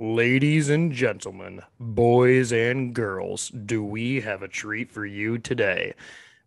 Ladies and gentlemen, boys and girls, do we have a treat for you today?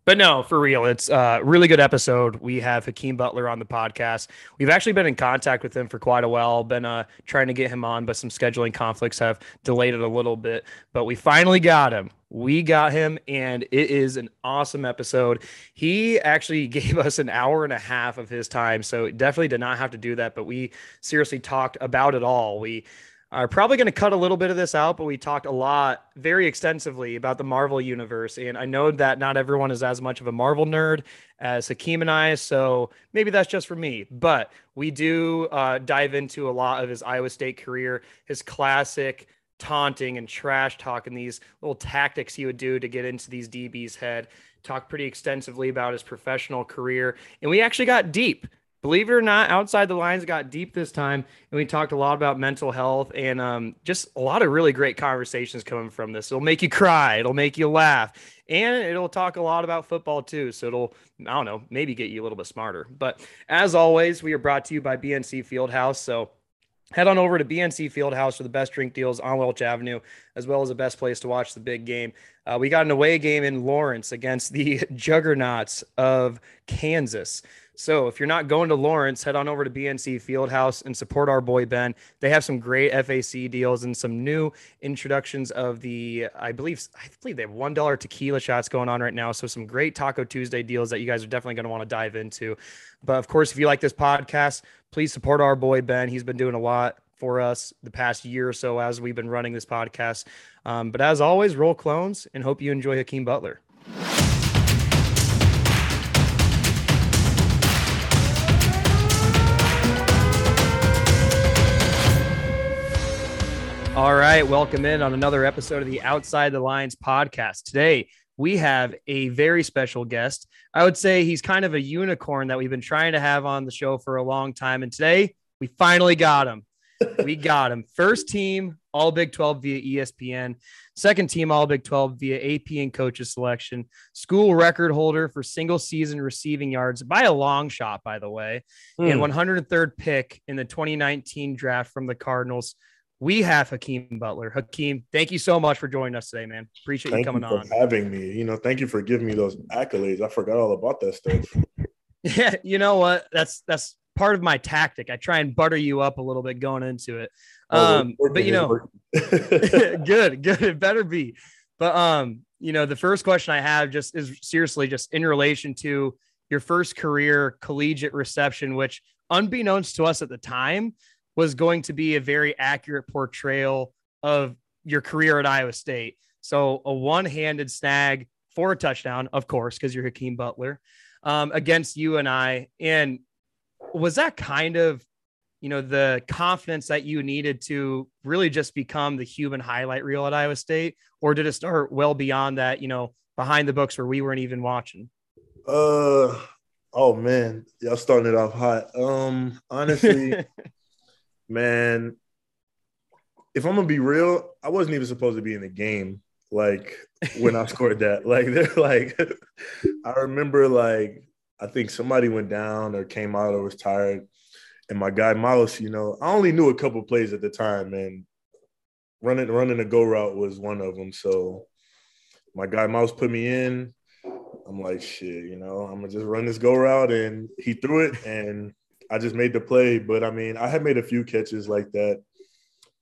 But no, for real, it's a really good episode. We have Hakeem Butler on the podcast. We've actually been in contact with him for quite a while, been uh, trying to get him on, but some scheduling conflicts have delayed it a little bit. But we finally got him. We got him, and it is an awesome episode. He actually gave us an hour and a half of his time, so definitely did not have to do that. But we seriously talked about it all. We are probably going to cut a little bit of this out, but we talked a lot, very extensively about the Marvel universe. And I know that not everyone is as much of a Marvel nerd as Hakeem and I. So maybe that's just for me. But we do uh, dive into a lot of his Iowa State career, his classic taunting and trash talking, these little tactics he would do to get into these DBs' head. Talk pretty extensively about his professional career. And we actually got deep believe it or not, outside the lines got deep this time, and we talked a lot about mental health and um, just a lot of really great conversations coming from this. It'll make you cry, it'll make you laugh, and it'll talk a lot about football too. So it'll, I don't know, maybe get you a little bit smarter. But as always, we are brought to you by BNC Fieldhouse. So head on over to BNC Fieldhouse for the best drink deals on Welch Avenue, as well as the best place to watch the big game. Uh, we got an away game in Lawrence against the juggernauts of Kansas. So if you're not going to Lawrence, head on over to BNC Fieldhouse and support our boy Ben. They have some great FAC deals and some new introductions of the, I believe, I believe they have one dollar tequila shots going on right now. So some great Taco Tuesday deals that you guys are definitely going to want to dive into. But of course, if you like this podcast, please support our boy Ben. He's been doing a lot for us the past year or so as we've been running this podcast. Um, but as always, roll clones and hope you enjoy Hakeem Butler. All right, welcome in on another episode of the Outside the Lines podcast. Today, we have a very special guest. I would say he's kind of a unicorn that we've been trying to have on the show for a long time. And today, we finally got him. we got him. First team All Big 12 via ESPN, second team All Big 12 via AP and coaches selection, school record holder for single season receiving yards by a long shot, by the way, mm. and 103rd pick in the 2019 draft from the Cardinals we have Hakeem Butler. Hakeem, thank you so much for joining us today, man. Appreciate thank you coming you on. having me. You know, thank you for giving me those accolades. I forgot all about that stuff. yeah, you know what? That's that's part of my tactic. I try and butter you up a little bit going into it. Oh, um, but you know, good, good. It better be. But um, you know, the first question I have just is seriously just in relation to your first career collegiate reception, which unbeknownst to us at the time was going to be a very accurate portrayal of your career at Iowa State. So a one-handed snag for a touchdown, of course, because you're Hakeem Butler um, against UNI. And was that kind of, you know, the confidence that you needed to really just become the human highlight reel at Iowa State, or did it start well beyond that? You know, behind the books where we weren't even watching. Uh, oh man, y'all starting it off hot. Um, honestly. man, if I'm gonna be real, I wasn't even supposed to be in the game. Like when I scored that, like they're like, I remember like I think somebody went down or came out or was tired, and my guy Miles, you know, I only knew a couple plays at the time, and running running a go route was one of them. So my guy Miles put me in. I'm like, shit, you know, I'm gonna just run this go route, and he threw it, and I just made the play. But I mean, I had made a few catches like that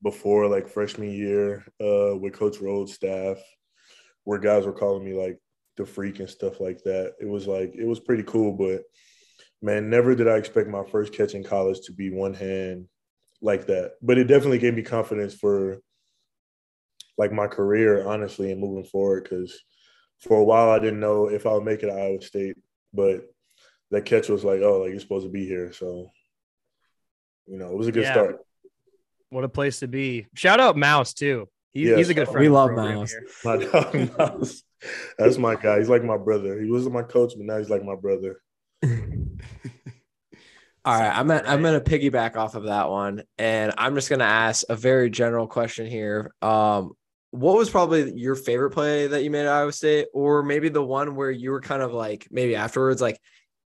before, like freshman year, uh, with Coach Rhoads' staff, where guys were calling me like the freak and stuff like that. It was like it was pretty cool, but man, never did I expect my first catch in college to be one hand like that. But it definitely gave me confidence for like my career, honestly, and moving forward. Because for a while, I didn't know if I would make it at Iowa State, but that catch was like, oh, like you're supposed to be here. So, you know, it was a good yeah. start. What a place to be. Shout out Mouse too. He, yes. He's a good friend. We love Mouse. My dog Mouse. That's my guy. He's like my brother. He wasn't my coach, but now he's like my brother. All right, I'm gonna, I'm gonna piggyback off of that one, and I'm just gonna ask a very general question here. Um, what was probably your favorite play that you made at Iowa State, or maybe the one where you were kind of like maybe afterwards, like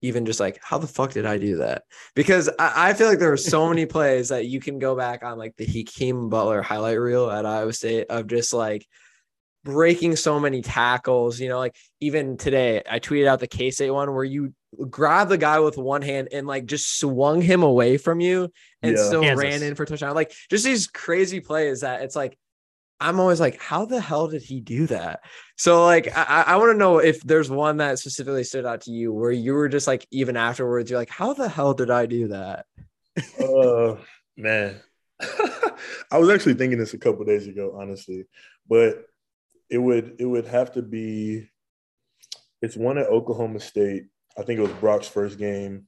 even just like how the fuck did I do that? Because I, I feel like there are so many plays that you can go back on like the Hakeem Butler highlight reel at Iowa State of just like breaking so many tackles. You know, like even today, I tweeted out the K State one where you grab the guy with one hand and like just swung him away from you and yeah. still Kansas. ran in for touchdown. Like just these crazy plays that it's like I'm always like, how the hell did he do that? So like I, I want to know if there's one that specifically stood out to you where you were just like even afterwards, you're like, how the hell did I do that? uh man. I was actually thinking this a couple days ago, honestly. But it would it would have to be it's one at Oklahoma State. I think it was Brock's first game.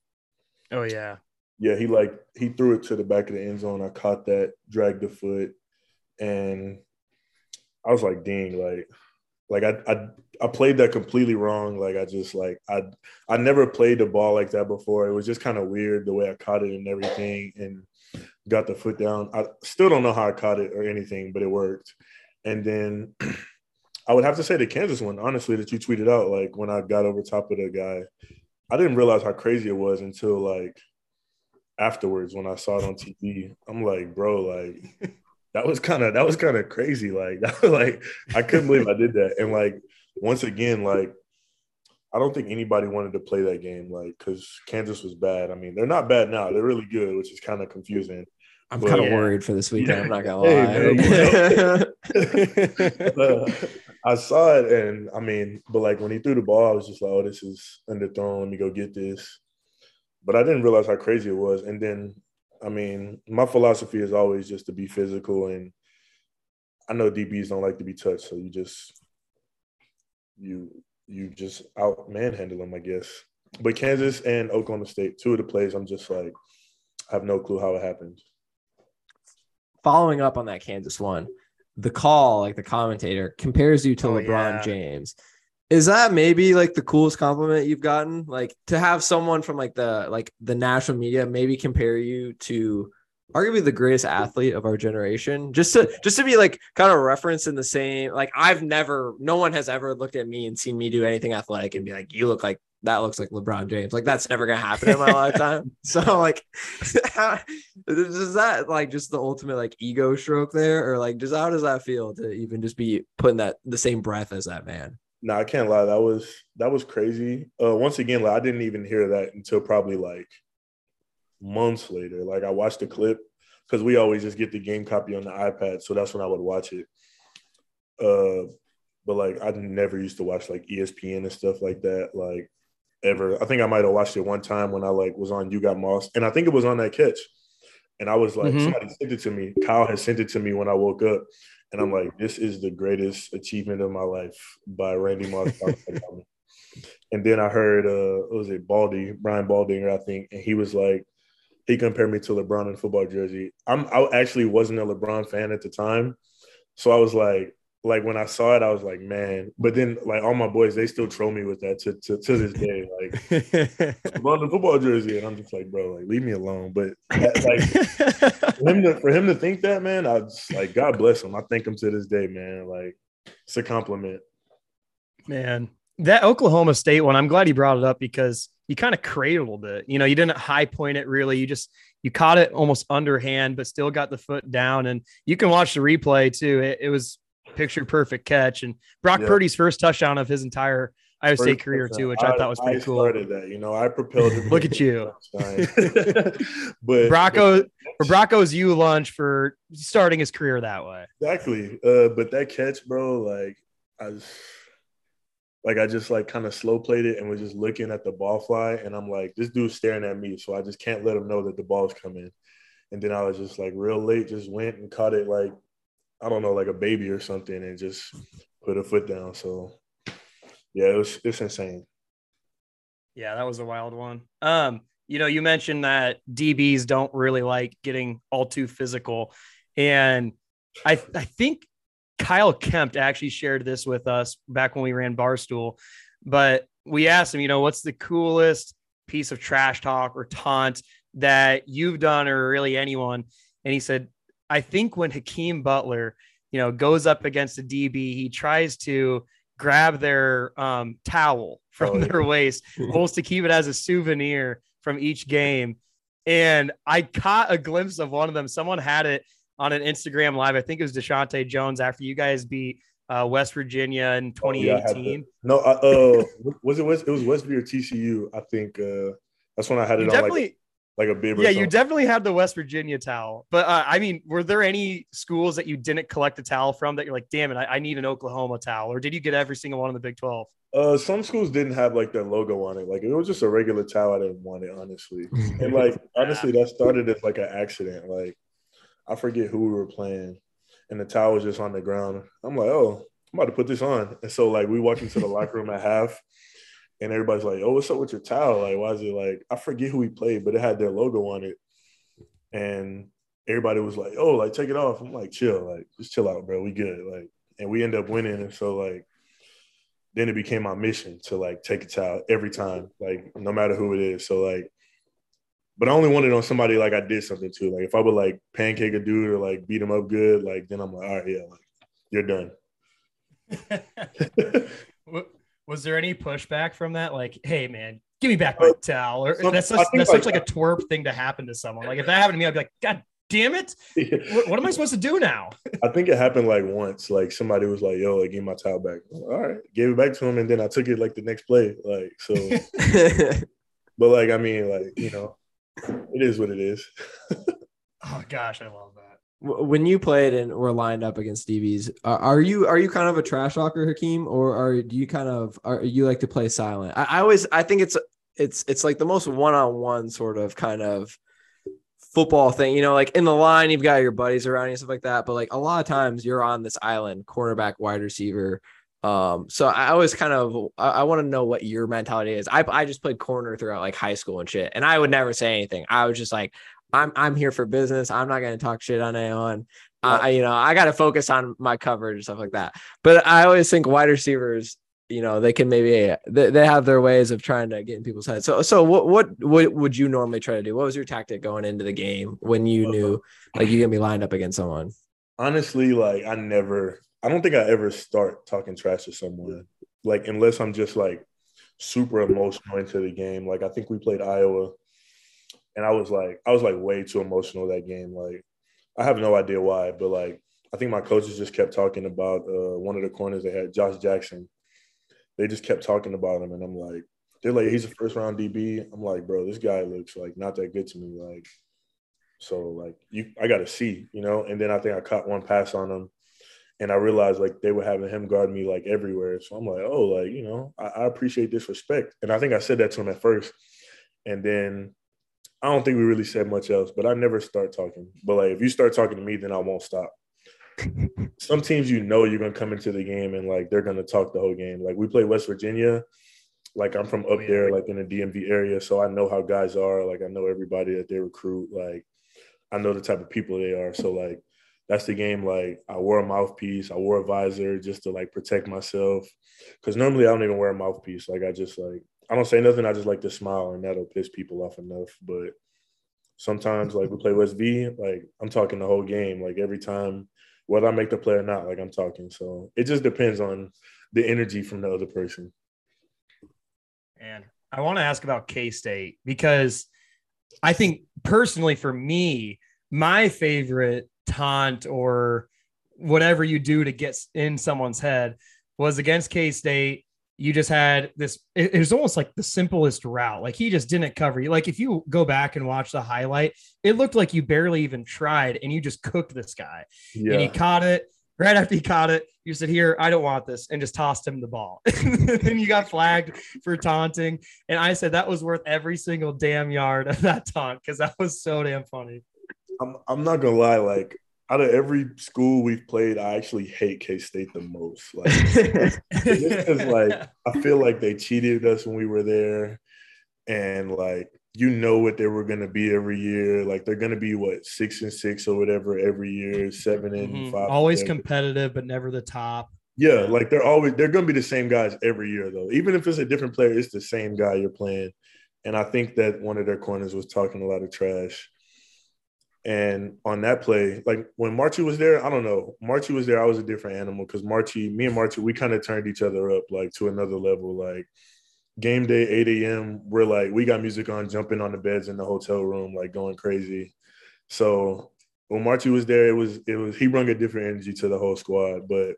Oh yeah. Yeah, he like he threw it to the back of the end zone. I caught that, dragged the foot, and I was like, dang, like like I, I I played that completely wrong. Like I just like I I never played the ball like that before. It was just kind of weird the way I caught it and everything and got the foot down. I still don't know how I caught it or anything, but it worked. And then I would have to say the Kansas one, honestly, that you tweeted out. Like when I got over top of the guy, I didn't realize how crazy it was until like afterwards when I saw it on TV. I'm like, bro, like that was kind of that was kind of crazy. Like that was like I couldn't believe I did that. And like once again, like I don't think anybody wanted to play that game, like because Kansas was bad. I mean, they're not bad now; they're really good, which is kind of confusing. I'm kind of yeah. worried for this weekend. Yeah. I'm not gonna lie. Hey, man, uh, I saw it, and I mean, but like when he threw the ball, I was just like, "Oh, this is underthrown. Let me go get this." But I didn't realize how crazy it was. And then, I mean, my philosophy is always just to be physical, and I know DBs don't like to be touched, so you just you you just out manhandle them, I guess. But Kansas and Oklahoma State, two of the plays, I'm just like, I have no clue how it happened following up on that Kansas one, the call, like the commentator compares you to oh, LeBron yeah. James. Is that maybe like the coolest compliment you've gotten? Like to have someone from like the like the national media maybe compare you to arguably the greatest athlete of our generation? Just to just to be like kind of referenced in the same like i've never no one has ever looked at me and seen me do anything athletic and be like you look like that looks like lebron james. Like that's never gonna happen in my lifetime. So like does that like just the ultimate like ego stroke there? Or like just how does that feel to even just be putting that the same breath as that man no i can't lie that was that was crazy uh once again like i didn't even hear that until probably like months later. Like I watched the clip because we always just get the game copy on the iPad, so that's when I would watch it. Uh, but like I never used to watch like ESPN and stuff like that, like ever. I think I might have watched it one time when I like was on You Got Mossed, and I think it was on that catch. And I was like, mm-hmm. somebody sent it to me. Kyle had sent it to me when I woke up. And I'm like, this is the greatest achievement of my life by Randy Moss. and then I heard, uh, what was it, Baldy, Brian Baldinger, I think, and he was like, he compared me to LeBron in football jersey. I'm I actually wasn't a LeBron fan at the time, so I was like, like when I saw it, I was like, man. But then like all my boys, they still troll me with that to to, to this day, like in football jersey, and I'm just like, bro, like leave me alone. But like for him to for him to think that, man, I just like God bless him. I thank him to this day, man. Like it's a compliment. Man, that Oklahoma State one, I'm glad you brought it up because you kind of cradled it. You know, you didn't high point it really. You just you caught it almost underhand, but still got the foot down. And you can watch the replay too. It, it was picture perfect catch. And Brock yeah. Purdy's first touchdown of his entire Iowa State career too, which I, I, thought was pretty I cool. Started that, you know, I propelled. him. Look at you, but Brocco for Brocco's you lunch for starting his career that way. Exactly, uh, but that catch, bro, like I. Was, like I just like kind of slow played it and was just looking at the ball fly, and I'm like, this dude's staring at me, so I just can't let him know that the ball's coming. And then I was just like real late, just went and caught it like I don't know, like a baby or something, and just put a foot down. So yeah, it was it's insane. Yeah, that was a wild one. Um, you know, you mentioned that DBs don't really like getting all too physical, and I I think Kyle Kempt actually shared this with us back when we ran Barstool, but we asked him, you know, what's the coolest piece of trash talk or taunt that you've done or really anyone? And he said, I think when Hakeem Butler, you know, goes up against a DB, he tries to grab their um, towel from Oh, yeah. their waist, almost to keep it as a souvenir from each game. And I caught a glimpse of one of them. Someone had it on an Instagram live. I think it was Deshaunte Jones after you guys beat uh, West Virginia in Oh, yeah, 2018. No, I, uh, was it West? It was West V or TCU. I think uh, that's when I had it you on definitely, like a bib. or yeah, you definitely had the West Virginia towel. But uh, I mean, were there any schools that you didn't collect a towel from that you're like, damn it, I, I need an Oklahoma towel? Or did you get every single one in the Big 12? Uh, some schools didn't have like their logo on it. Like it was just a regular towel. I didn't want it, honestly. And like honestly, that started as like an accident. Like I forget who we were playing, and the towel was just on the ground. I'm like, oh, I'm about to put this on. And so like we walk into the locker room at half, and everybody's like, oh, what's up with your towel? Like, why is it like I forget who we played, but it had their logo on it, and everybody was like, oh, like take it off. I'm like, chill, like just chill out, bro. We good. Like, and we end up winning, and so like then it became my mission to like take a towel every time, like no matter who it is. So like, but I only wanted on somebody like I did something to. Like if I would like pancake a dude or like beat him up good, like then I'm like, all right, yeah, like you're done. Wa- Was there any pushback from that? Like, hey man, give me back my oh, towel. Or some- that's such, that's such like- like a twerp thing to happen to someone. Like if that happened to me, I'd be like, God damn it. What, what am I supposed to do now? I think it happened like once. Like somebody was like, "Yo, like, give my towel back." Like, all right, gave it back to him, and then I took it like the next play. Like so, but like I mean, like you know, it is what it is. Oh gosh, I love that. When you played and were lined up against are, are you are you kind of a trash talker, Hakeem, or are do you kind of are you like to play silent? I, I always I think it's it's it's like the most one on one sort of kind of football thing. You know, like in the line, you've got your buddies around you and stuff like that. But like a lot of times, you're on this island, cornerback, wide receiver. Um, so I always kind of I, I want to know what your mentality is. I I just played corner throughout like high school and shit, and I would never say anything. I was just like, I'm I'm here for business. I'm not going to talk shit on anyone. I, I- you know, I got to focus on my coverage and stuff like that. But I always think wide receivers, you know, they can maybe they, they have their ways of trying to get in people's heads. So so what what what would you normally try to do? What was your tactic going into the game when you knew like you're gonna be lined up against someone? honestly, like I never, I don't think I ever start talking trash to someone, like unless I'm just like super emotional into the game. Like I think we played Iowa, and I was like, I was like way too emotional that game. Like I have no idea why, but like I think my coaches just kept talking about uh, one of the corners they had, Josh Jackson. They just kept talking about him, and I'm like, they're like, he's a first round DB. I'm like, bro, this guy looks like not that good to me. Like, so like you, I got to see, you know. And then I think I caught one pass on him, and I realized like they were having him guard me like everywhere. So I'm like, oh, like you know, I, I appreciate this respect. And I think I said that to him at first, and then I don't think we really said much else. But I never start talking. But like if you start talking to me, then I won't stop. Some teams you know you're gonna come into the game and like they're gonna talk the whole game. Like we play West Virginia. Like I'm from up there, like in the DMV area, so I know how guys are. Like I know everybody that they recruit. Like I know the type of people they are. So like that's the game. Like I wore a mouthpiece, I wore a visor just to like protect myself. Cause normally I don't even wear a mouthpiece. Like I just like I don't say nothing. I just like to smile and that'll piss people off enough. But sometimes like we play West V, like I'm talking the whole game. Like every time, whether I make the play or not, like I'm talking. So it just depends on the energy from the other person. And I want to ask about K State because I think personally for me, my favorite taunt or whatever you do to get in someone's head was against K State. You just had this, it, was almost like the simplest route. Like he just didn't cover you. Like if you go back and watch the highlight, it looked like you barely even tried and you just cooked this guy. yeah. And he caught it right after he caught it. You said, Here, I don't want this, and just tossed him the ball. and you got flagged for taunting. And I said that was worth every single damn yard of that taunt because that was so damn funny. I'm, I'm not gonna lie, like out of every school we've played, I actually hate K State the most. Like like I feel like they cheated us when we were there, and like you know what they were gonna be every year. Like they're gonna be what six and six or whatever every year, seven and Mhm. five. Always whatever. competitive, but never the top. Yeah, like they're always they're gonna be the same guys every year though. Even if it's a different player, it's the same guy you're playing. And I think that one of their corners was talking a lot of trash. And on that play, like when Marchie was there, I don't know. Marchie was there, I was a different animal because Marchie, me and Marchie, we kind of turned each other up like to another level. Like game day, 8 a.m., we're like, we got music on, jumping on the beds in the hotel room, like going crazy. So when Marchie was there, it was it was he brought a different energy to the whole squad. But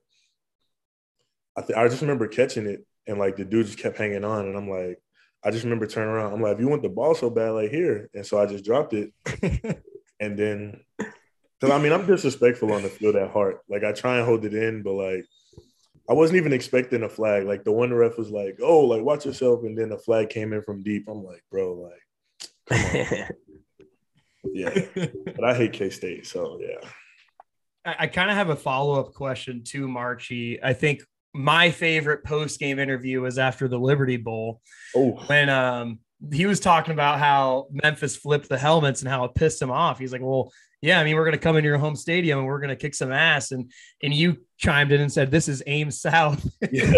I th- I just remember catching it and like the dude just kept hanging on, and I'm like, I just remember turning around. I'm like, if you want the ball so bad, like here, and so I just dropped it, and then because I mean I'm disrespectful on the field at heart. Like I try and hold it in, but like I wasn't even expecting a flag. Like the one ref was like, "Oh, like watch yourself," and then the flag came in from deep. I'm like, bro, like, come on. yeah. but I hate K State, so yeah. I, I kind of have a follow up question to Marchie. I think my favorite post game interview was after the Liberty Bowl. Oh, when um he was talking about how Memphis flipped the helmets and how it pissed him off. He's like, "Well, yeah, I mean, we're going to come into your home stadium and we're going to kick some ass." And and you chimed in and said, "This is Ames South." Yeah.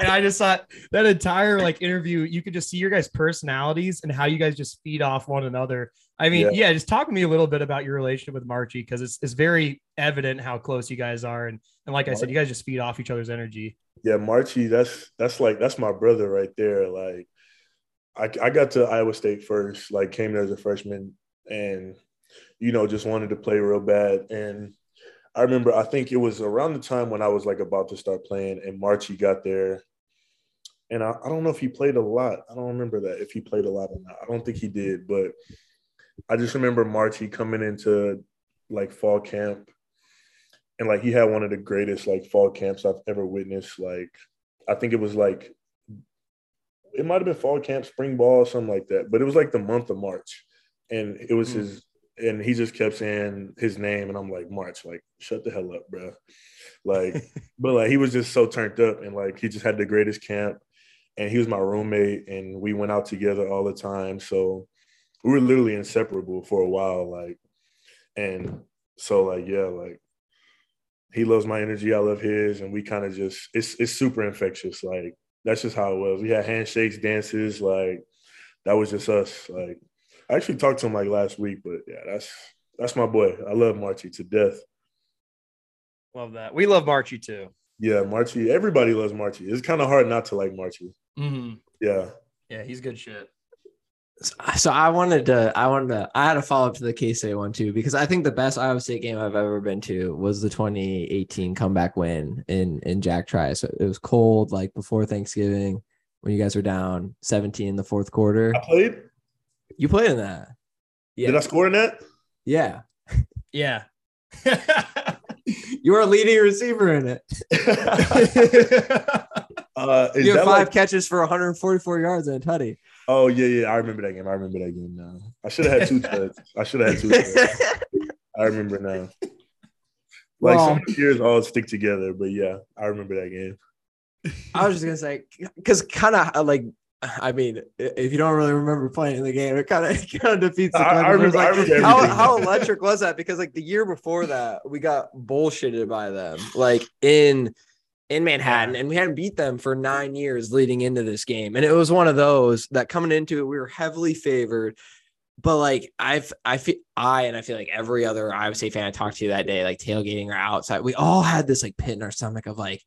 and I just thought that entire like interview, you could just see your guys' personalities and how you guys just feed off one another. I mean, yeah, yeah just talk to me a little bit about your relationship with Marchie because it's it's very evident how close you guys are, and and like I said, you guys just feed off each other's energy. Yeah, Marchie, that's that's like that's my brother right there. Like I, I got to Iowa State first, like came there as a freshman and, you know, just wanted to play real bad. And I remember, I think it was around the time when I was like about to start playing and Marchie got there. And I, I don't know if he played a lot. I don't remember that if he played a lot or not. I don't think he did, but I just remember Marchie coming into like fall camp and like he had one of the greatest like fall camps I've ever witnessed. Like I think it was like it might have been fall camp, spring ball, something like that. But it was like the month of March, and it was mm. his. And he just kept saying his name, and I'm like, March, like, shut the hell up, bro. Like, but like he was just so turned up, and like he just had the greatest camp, and he was my roommate, and we went out together all the time. So we were literally inseparable for a while, like, and so like yeah, like he loves my energy, I love his, and we kind of just it's it's super infectious, like that's just how it was. We had handshakes, dances, like that was just us. Like I actually talked to him like last week, but yeah, that's that's my boy. I love Marchie to death. Love that. We love Marchie too. Yeah, Marchie. Everybody loves Marchie. It's kind of hard not to like Marchie. Mm-hmm. Yeah. Yeah, he's good shit so I wanted to, I wanted to, I had a follow up to the K State one too because I think the best Iowa State game I've ever been to was the 2018 comeback win in in Jack Trice. So it was cold, like before Thanksgiving, when you guys were down 17 in the fourth quarter. I played. You played in that. Yeah. Did I score in that? Yeah. Yeah. you were a leading receiver in it. uh, you have five like... catches for 144 yards and a tutty. Oh yeah, yeah. I remember that game. I remember that game now. I should have had two tuds. I should have had two tuds. I remember now. Like well, some of the years all stick together, but yeah, I remember that game. I was just gonna say because kind of like I mean, if you don't really remember playing in the game, it kind of kind of defeats the I, I remember, like, I remember how, how electric was that? Because like the year before that, we got bullshitted by them, like in in Manhattan, and we hadn't beat them for nine years leading into this game. And it was one of those that coming into it, we were heavily favored. But like I've I feel I and I feel like every other Iowa State fan I talked to that day, like tailgating or outside, we all had this like pit in our stomach of like,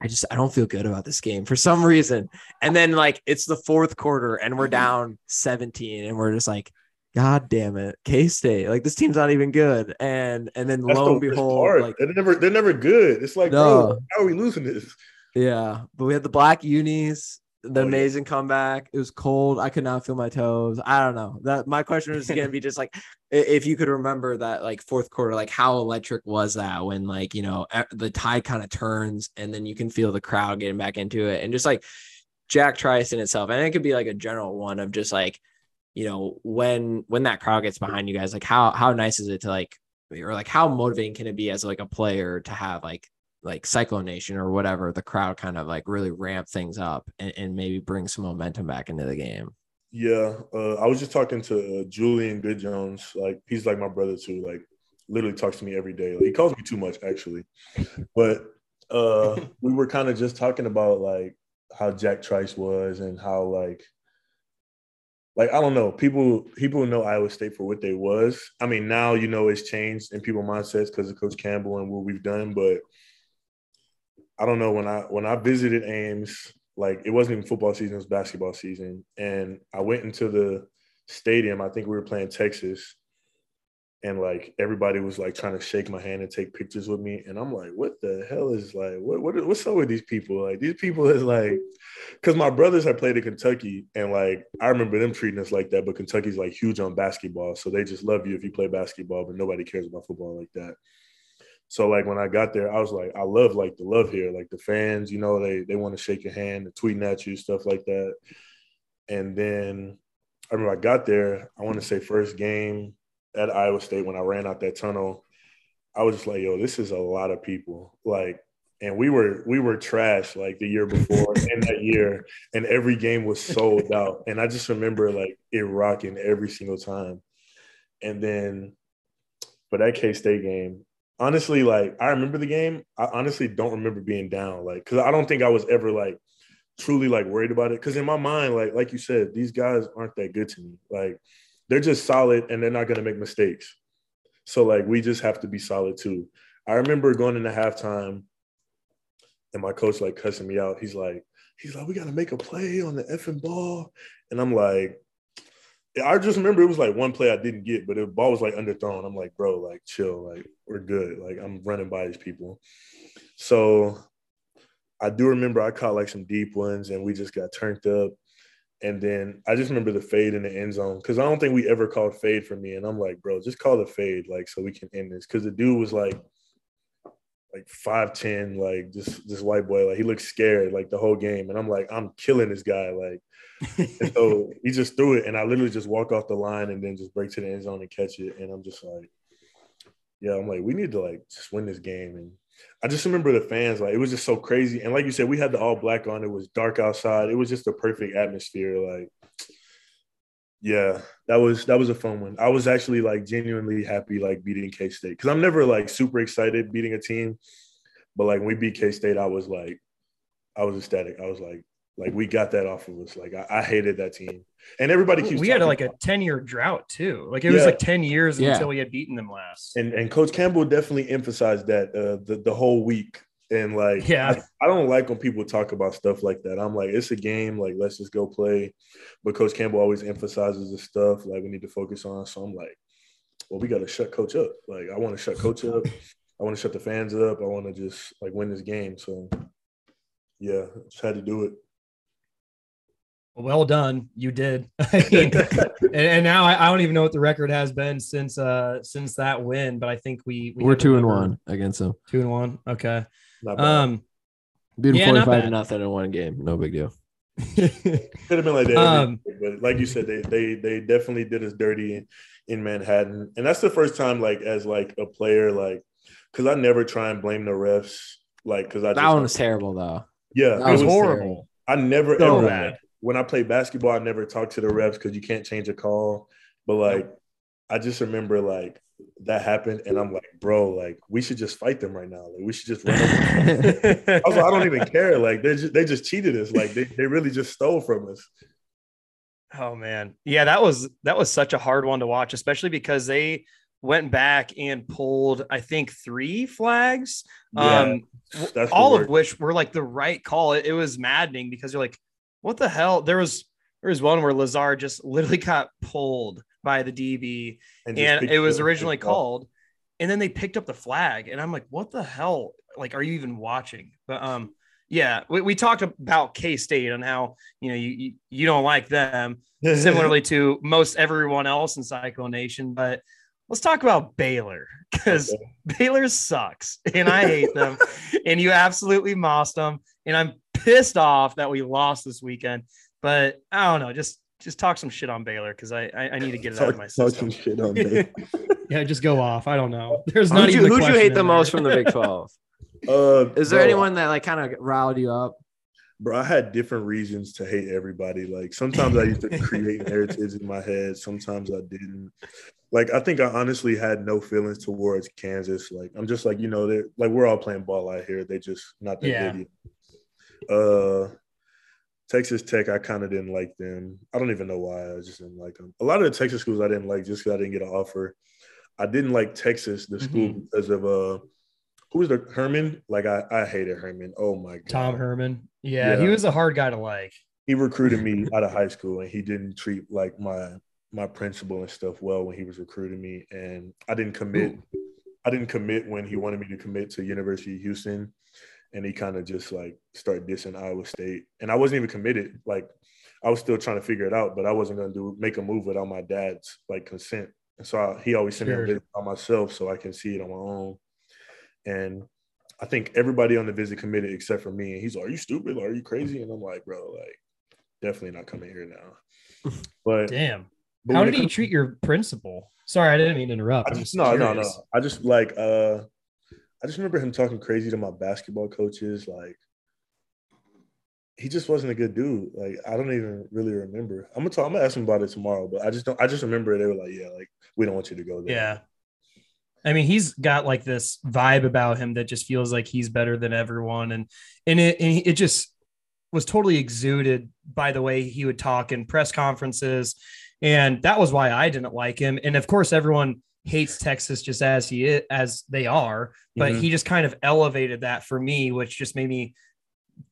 I just I don't feel good about this game for some reason. And then like it's the fourth quarter and we're mm-hmm. down 17 and we're just like, God damn it, K State. Like this team's not even good. And and then That's lo and behold, part. like they're never they're never good. It's like, no. bro, how are we losing this? Yeah, but we had the black unis, the oh, amazing yeah. comeback. It was cold. I could not feel my toes. I don't know. That my question was gonna be just like if you could remember that like fourth quarter, like how electric was that when like you know the tide kind of turns and then you can feel the crowd getting back into it and just like Jack Trice in itself. And it could be like a general one of just like you know, when when that crowd gets behind you guys, like how how nice is it to like or like how motivating can it be as like a player to have like like Cyclone Nation or whatever, the crowd kind of like really ramp things up and, and maybe bring some momentum back into the game. Yeah, uh, I was just talking to uh, Julian Good Jones. Like he's like my brother too. Like literally talks to me every day. Like, he calls me too much actually, but uh, we were kind of just talking about like how Jack Trice was and how like like I don't know, people people know Iowa State for what they was. I mean, now you know it's changed in people mindsets because of Coach Campbell and what we've done, but I don't know when I when I visited Ames, like it wasn't even football season, it was basketball season, and I went into the stadium. I think we were playing Texas, and like everybody was like trying to shake my hand and take pictures with me and i'm like what the hell is like what, what what's up with these people? Like these people is like because my brothers had played in kentucky and like i remember them treating us like that but kentucky's like huge on basketball so they just love you if you play basketball but nobody cares about football like that. So like when i got there i was like i love like the love here like the fans you know they they want to shake your hand tweeting at you stuff like that. And then i remember i got there i want to say first game at Iowa State when I ran out that tunnel, I was just like, yo, this is a lot of people. Like, and we were we were trash like the year before and that year, and every game was sold out. And I just remember like it rocking every single time. And then for that K State game, honestly, like I remember the game. I honestly don't remember being down, like because I don't think I was ever like truly like worried about it. Because in my mind, like like you said, these guys aren't that good to me. Like they're just solid and they're not going to make mistakes. So like we just have to be solid too. I remember going into halftime and my coach like cussing me out. He's like, he's like, we got to make a play on the effing ball. And I'm like, I just remember it was like one play I didn't get, but the ball was like underthrown. I'm like, bro, like chill, like we're good. Like I'm running by these people. So I do remember I caught like some deep ones and we just got turned up. And then I just remember the fade in the end zone because I don't think we ever called fade for me. And I'm like, bro, just call the fade, like, so we can end this. Because the dude was like, like five ten, like just this white boy, like he looked scared like the whole game. And I'm like, I'm killing this guy, like. and so he just threw it, and I literally just walk off the line and then just break to the end zone and catch it. And I'm just like, yeah, I'm like, we need to like just win this game. And I just remember the fans, like it was just so crazy. And like you said, we had the all black on. It was dark outside. It was just a perfect atmosphere. Like, yeah, that was that was a fun one. I was actually like genuinely happy like beating K State because I'm never like super excited beating a team, but like when we beat K State, I was like, I was ecstatic. I was like, like we got that off of us. Like I, I hated that team, and everybody keeps. We had like a ten year drought too. Like it was like ten years yeah. until we had beaten them last. And and Coach Campbell definitely emphasized that uh, the the whole week. And like, yeah, I, I, don't like when people talk about stuff like that. I'm like, it's a game. Like, let's just go play. But Coach Campbell always emphasizes the stuff like we need to focus on. So I'm like, well, we got to shut Coach up. Like, I want to shut Coach up. I want to shut the fans up. I want to just like win this game. So, yeah, just had to do it well done you did. And, and, now I, I, don't even know what the record has been since uh since that win but i think we, we are two and one against them. Two and one okay. Um beat yeah, 45 to nothing in one game. No big deal. Could have been like that um, but like you said they they they definitely did us dirty in, in manhattan. And that's the first time like as like a player like because i never try and blame the refs like because i that one was terrible though. Yeah that was, was horrible. Terrible. I never so ever bad when I play basketball, I never talk to the refs because you can't change a call. But like, I just remember like that happened, and I'm like, bro, like we should just fight them right now. Like we should just run. I was like, I don't even care. Like they just they just cheated us. Like they, they really just stole from us. Oh man, yeah, that was that was such a hard one to watch, especially because they went back and pulled, I think, three flags. Yeah, um, all of which were like the right call. It, it was maddening because you're like, what the hell? There was there was one where Lazard just literally got pulled by the DB, and, and it was originally called, and then they picked up the flag, and I'm like, what the hell? Like, are you even watching? But um, yeah, we, we talked about K State and how you know you, you, you don't like them, similarly to most everyone else in Cyclone Nation, but. Let's talk about Baylor because okay. Baylor sucks and I hate them. and you absolutely mossed them. And I'm pissed off that we lost this weekend. But I don't know, just just talk some shit on Baylor because I, I, I need to get it talk, out of my system. Talk some shit on Baylor. yeah, just go off. I don't know. There's not who'd you, who'd you hate the most from the Big Twelve? uh, Is there bro, anyone that like kind of riled you up? Bro, I had different reasons to hate everybody. Like sometimes I used to create narratives in my head. Sometimes I didn't. Like I think I honestly had no feelings towards Kansas. Like I'm just like you know they are like we're all playing ball out here. They just not that yeah. good. Uh, Texas Tech, I kind of didn't like them. I don't even know why. I just didn't like them. A lot of the Texas schools I didn't like just because I didn't get an offer. I didn't like Texas, the school, mm-hmm. because of uh, who was the Herman? Like I, I hated Herman. Oh my god, Tom Herman. Yeah, yeah, he was a hard guy to like. He recruited me out of high school, and he didn't treat like my my principal and stuff well when he was recruiting me, and I didn't commit. Ooh. I didn't commit when he wanted me to commit to University of Houston and he kind of just like started dissing Iowa State. And I wasn't even committed. Like I was still trying to figure it out, but I wasn't gonna do make a move without my dad's like consent. And so I, he always sent sure. me a visit by myself so I can see it on my own. And I think everybody on the visit committed except for me. And he's like, Are you stupid? Are you crazy? And I'm like, bro, like definitely not coming here now. But damn. But How did he comes- treat your principal? Sorry, I didn't mean to interrupt. Just, no, no, no. I just like uh I just remember him talking crazy to my basketball coaches. Like, he just wasn't a good dude. Like, I don't even really remember. I'm gonna talk. I'm gonna ask him about it tomorrow. But I just don't. I just remember they were like, "Yeah, like we don't want you to go there." Yeah. I mean, he's got like this vibe about him that just feels like he's better than everyone, and and it and it just was totally exuded by the way he would talk in press conferences, and that was why I didn't like him. And of course, everyone hates Texas just as he is, as they are, but mm-hmm. he just kind of elevated that for me, which just made me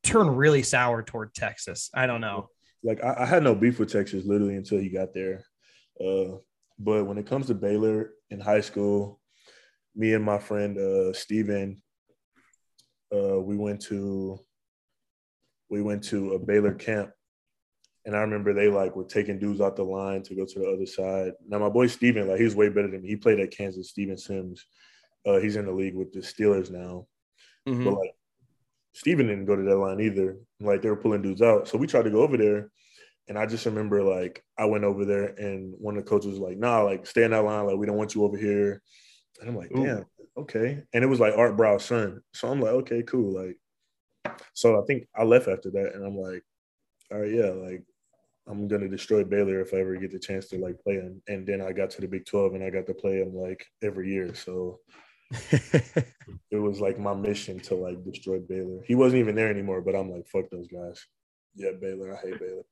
turn really sour toward Texas. I don't know. Like I, I had no beef with Texas literally until he got there. Uh, but when it comes to Baylor in high school, me and my friend uh, Steven, uh, we went to we went to a Baylor camp and I remember they like were taking dudes out the line to go to the other side. Now my boy Steven, like he's way better than me. He played at Kansas, Steven Sims. Uh, he's in the league with the Steelers now. Mm-hmm. But like Steven didn't go to that line either. Like they were pulling dudes out. So we tried to go over there. And I just remember like I went over there and one of the coaches was like, nah, like stay in that line. Like we don't want you over here. And I'm like, Ooh. damn, okay. And it was like Art Briles' son. So I'm like, okay, cool. Like, so I think I left after that. And I'm like, all right, yeah, like I'm gonna destroy Baylor if I ever get the chance to like play him. And then I got to the Big 12 and I got to play him like every year. So it was like my mission to like destroy Baylor. He wasn't even there anymore, but I'm like, fuck those guys. Yeah, Baylor. I hate Baylor.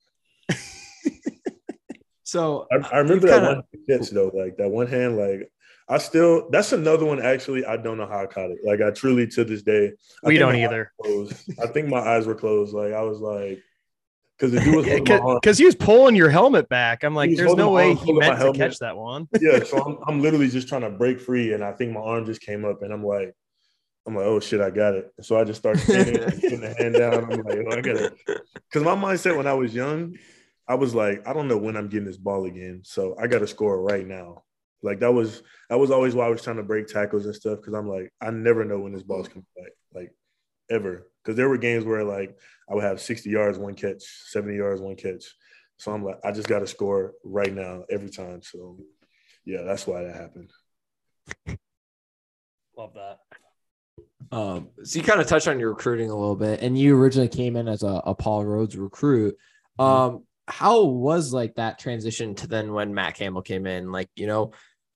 so I, I remember that kinda... one catch though, like that one hand, like I still that's another one actually. I don't know how I caught it. Like I truly to this day. I we don't either. I think my eyes were closed. Like I was like because because he was pulling your helmet back. I'm like, there's no way he meant to catch that one. yeah, so I'm, I'm literally just trying to break free, and I think my arm just came up, and I'm like, I'm like, oh shit, I got it. So I just started putting the hand down. I'm like, oh, I got it. Because my mindset when I was young, I was like, I don't know when I'm getting this ball again, so I got to score right now. Like that was that was always why I was trying to break tackles and stuff because I'm like, I never know when this ball's coming back. Like ever. Because there were games where like I would have 60 yards, one catch, 70 yards, one catch. So I'm like, I just got to score right now every time. So yeah, that's why that happened. Love that. Um, so you kind of touched on your recruiting a little bit, and you originally came in as a, a Paul Rhoads recruit. Mm-hmm. Um, how was like that transition to then when Matt Campbell came in? Like, you know,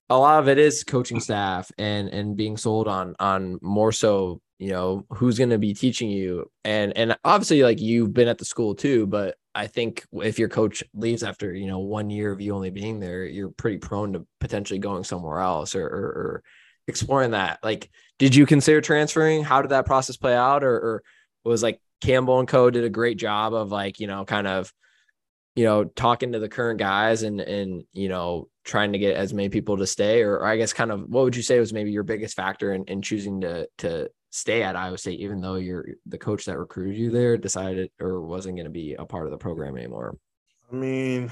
a lot of it is coaching staff and and being sold on on more so you know who's going to be teaching you. And and obviously like you've been at the school too but i think if your coach leaves after you know one year of you only being there you're pretty prone to potentially going somewhere else or, or, or exploring that. Like did you consider transferring? How did that process play out? Or, or was like campbell and co did a great job of like you know kind of you know talking to the current guys and and you know trying to get as many people to stay? Or, or i guess kind of what would you say was maybe your biggest factor in, in choosing to to stay at Iowa State, even though you're the coach that recruited you there decided or wasn't going to be a part of the program anymore? I mean,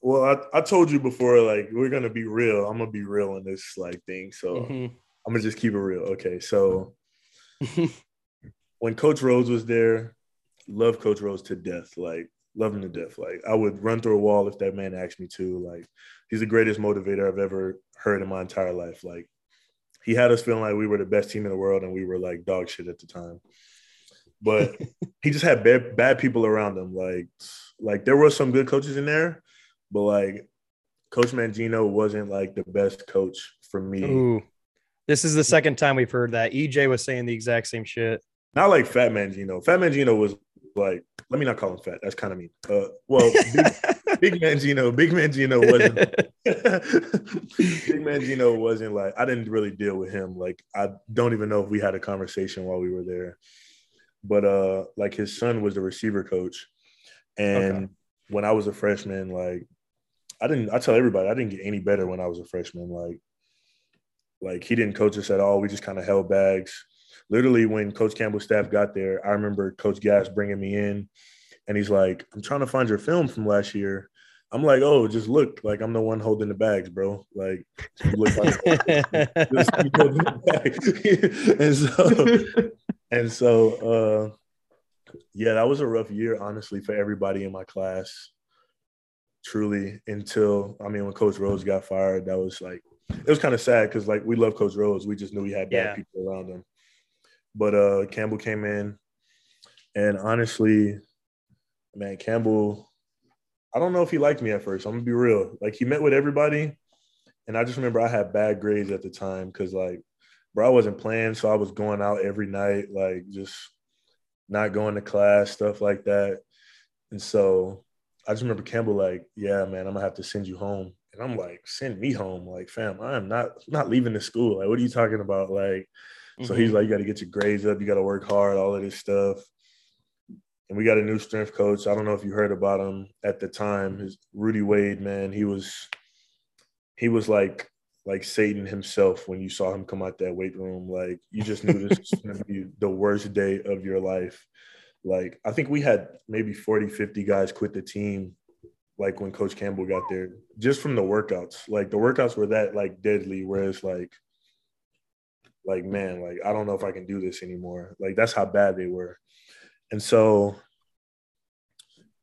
well, I, I told you before, like we're gonna be real. I'm gonna be real in this like thing. So mm-hmm. I'm gonna just keep it real. Okay. So when Coach Rhoads was there, love Coach Rhoads to death. Like love him to death. Like I would run through a wall if that man asked me to. Like he's the greatest motivator I've ever heard in my entire life. Like he had us feeling like we were the best team in the world and we were like dog shit at the time. But he just had bad, bad people around him. Like, like there were some good coaches in there, but like Coach Mangino wasn't like the best coach for me. Ooh, this is the second time we've heard that. EJ was saying the exact same shit. Not like Fat Mangino. Fat Mangino was like, let me not call him fat. That's kind of mean. Uh, well, big, big man Gino, big man Gino wasn't. big man Gino wasn't like I didn't really deal with him. Like I don't even know if we had a conversation while we were there. But uh, like his son was the receiver coach, and okay. when I was a freshman, like I didn't. I tell everybody I didn't get any better when I was a freshman. Like, like he didn't coach us at all. We just kind of held bags literally when Coach Campbell's staff got there, I remember Coach Gas bringing me in, and he's like, "I'm trying to find your film from last year." I'm like, "Oh, just look like I'm the one holding the bags, bro. Like, look like and so, and so, uh, yeah, that was a rough year, honestly, for everybody in my class. Truly, until I mean, when Coach Rhoads got fired, that was like it was kind of sad because like we love Coach Rhoads. We just knew we had bad yeah. people around him. But uh, Campbell came in, and honestly, man, Campbell, I don't know if he liked me at first. I'm gonna be real. Like he met with everybody, and I just remember I had bad grades at the time because like, bro, I wasn't playing, so I was going out every night, like just not going to class, stuff like that. And so I just remember Campbell like, yeah, man, I'm gonna have to send you home. And I'm like, send me home. Like, fam, I am not not leaving the school. Like, what are you talking about? Like, so mm-hmm. he's like, you got to get your grades up, you got to work hard, all of this stuff. And we got a new strength coach. I don't know if you heard about him at the time. His Rudy Wade, man, he was he was like like Satan himself when you saw him come out that weight room. Like you just knew this was gonna be the worst day of your life. Like I think we had maybe 40, 50 guys quit the team like when Coach Campbell got there, just from the workouts. Like the workouts were that like deadly, whereas like like man like i don't know if i can do this anymore like that's how bad they were and so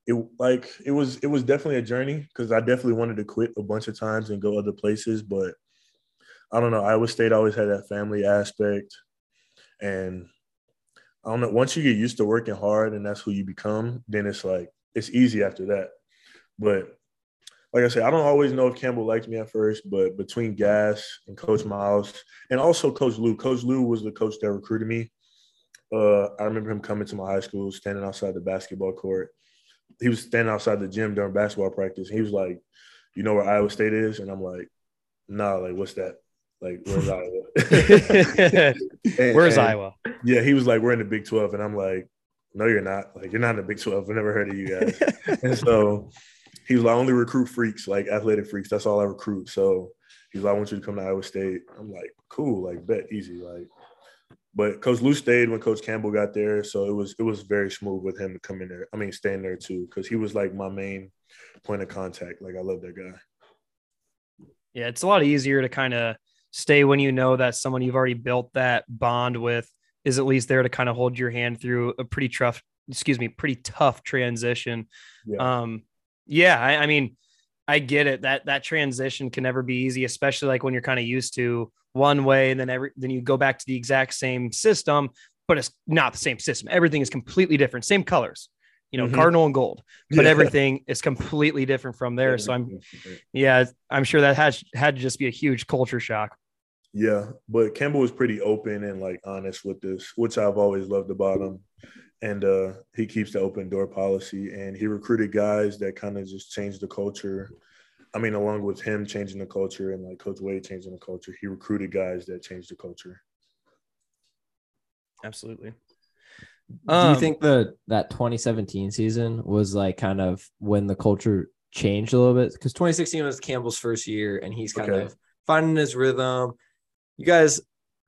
it like it was it was definitely a journey because i definitely wanted to quit a bunch of times and go other places but i don't know. Iowa state always had that family aspect. And i don't know once you get used to working hard and that's who you become then it's like it's easy after that. But like I said, I don't always know if Campbell liked me at first, but between Gas and Coach Miles and also Coach Lou, Coach Lou was the coach that recruited me. Uh, I remember him coming to my high school, standing outside the basketball court. He was standing outside the gym during basketball practice. He was like, "You know where Iowa State is?" And I'm like, "Nah, like what's that? Like where's Iowa? and, where's and, Iowa?" Yeah, he was like, "We're in the Big 12," and I'm like, "No, you're not. Like you're not in the Big 12. I've never heard of you guys." and so he was like, I only recruit freaks, like athletic freaks. That's all I recruit. So he's like, I want you to come to Iowa State. I'm like, cool, like bet easy. Like, but Coach Lou stayed when Coach Campbell got there. So it was it was very smooth with him to come in there. I mean, staying there too, because he was like my main point of contact. Like I love that guy. Yeah, it's a lot easier to kind of stay when you know that someone you've already built that bond with is at least there to kind of hold your hand through a pretty tough, excuse me, pretty tough transition. Yeah. Um, yeah, I, I mean, I get it. That that transition can never be easy, especially like when you're kind of used to one way and then every then you go back to the exact same system, but it's not the same system. Everything is completely different. Same colors, you know, mm-hmm. cardinal and gold, but yeah. everything is completely different from there. So I'm, yeah, I'm sure that had had to just be a huge culture shock. Yeah, but Campbell was pretty open and like honest with this, which I've always loved about him and uh, he keeps the open door policy. And he recruited guys that kind of just changed the culture. I mean, along with him changing the culture and like Coach Wade changing the culture, he recruited guys that changed the culture. Absolutely. Do um, you think that that 2017 season was like kind of when the culture changed a little bit? Because 2016 was Campbell's first year, and he's kind okay. of finding his rhythm. You guys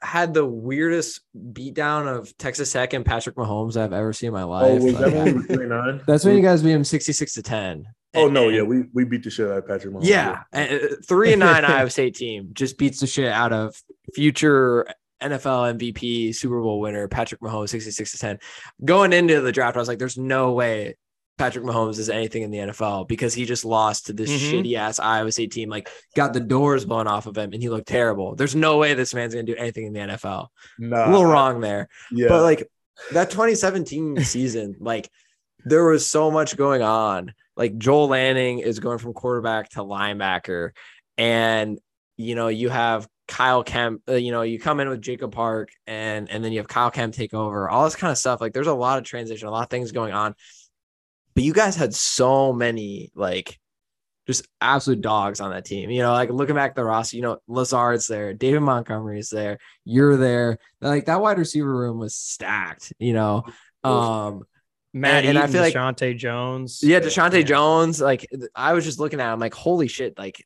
had the weirdest beatdown of Texas Tech and Patrick Mahomes I've ever seen in my oh, life. Oh, was like, that when That's when you guys beat him 66 to 10. Oh no, yeah, we we beat the shit out of Patrick Mahomes. Yeah, uh, three and nine Iowa State team just beats the shit out of future NFL MVP, Super Bowl winner Patrick Mahomes, 66 to 10. Going into the draft, I was like, there's no way Patrick Mahomes is anything in the NFL because he just lost to this mm-hmm. shitty ass Iowa State team. Like, got the doors blown off of him, and he looked terrible. There's no way this man's gonna do anything in the NFL. Nah. A little wrong there. Yeah. But like that 2017 season, like there was so much going on. Like Joel Lanning is going from quarterback to linebacker, and you know you have Kyle Kempt, uh, you know, you come in with Jacob Park and and then you have Kyle Kempt take over, all this kind of stuff. Like there's a lot of transition, a lot of things going on. But you guys had so many like just absolute dogs on that team. You know, like looking back at the roster, you know, Lazard's there, David Montgomery's there, you're there. Like that wide receiver room was stacked, you know. Um Matt and, and I feel like Deshaunte Jones. Yeah, Deshaunte yeah. Jones. Like I was just looking at him like, holy shit, like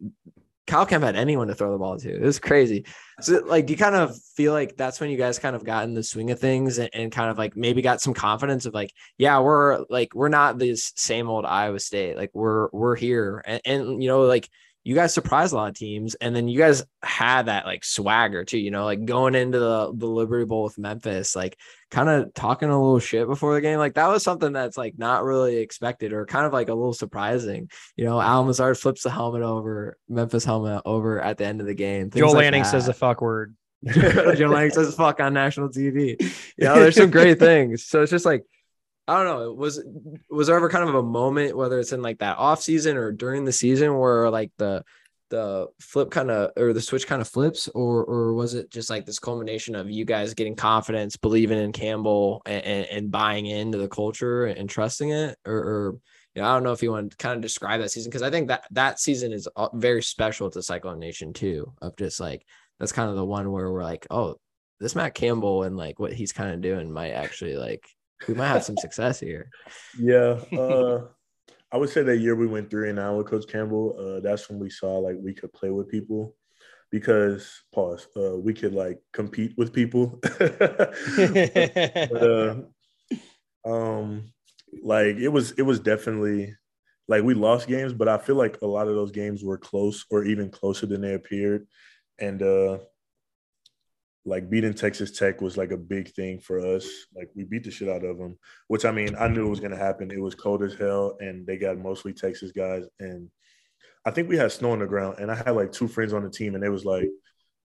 Kempt had anyone to throw the ball to. It was crazy. So, like, do you kind of feel like that's when you guys kind of got in the swing of things and, and, kind of like maybe got some confidence of like, yeah, we're like, we're not this same old Iowa State. Like, we're we're here, and, and you know, like you guys surprised a lot of teams, and then you guys had that like swagger too. You know, like going into the the Liberty Bowl with Memphis, like kind of talking a little shit before the game. Like that was something that's like not really expected or kind of like a little surprising. You know, Allen Lazard flips the helmet over Memphis helmet over at the end of the game. Joe like Lanning that. says a fuck word. Joel Lanning says fuck on national TV. You know, there's some great things. So it's just like I don't know. Was was there ever kind of a moment, whether it's in like that off season or during the season, where like the the flip kind of or the switch kind of flips, or or was it just like this culmination of you guys getting confidence, believing in Campbell, and, and, and buying into the culture and trusting it, or, or you know, I don't know if you want to kind of describe that season because I think that that season is uh, very special to Cyclone Nation too. Of just like that's kind of the one where we're like, oh, this Matt Campbell and like what he's kind of doing might actually like we might have some success here. Yeah. Uh, I would say that year we went three and nine with Coach Campbell, uh, that's when we saw like we could play with people because pause, uh, we could like compete with people. but, uh, um, like it was, it was definitely like we lost games, but I feel like a lot of those games were close or even closer than they appeared. And uh, like beating Texas Tech was like a big thing for us. Like we beat the shit out of them, which I mean, I knew it was going to happen. It was cold as hell, and they got mostly Texas guys. And I think we had snow on the ground, and I had like two friends on the team, and they was like,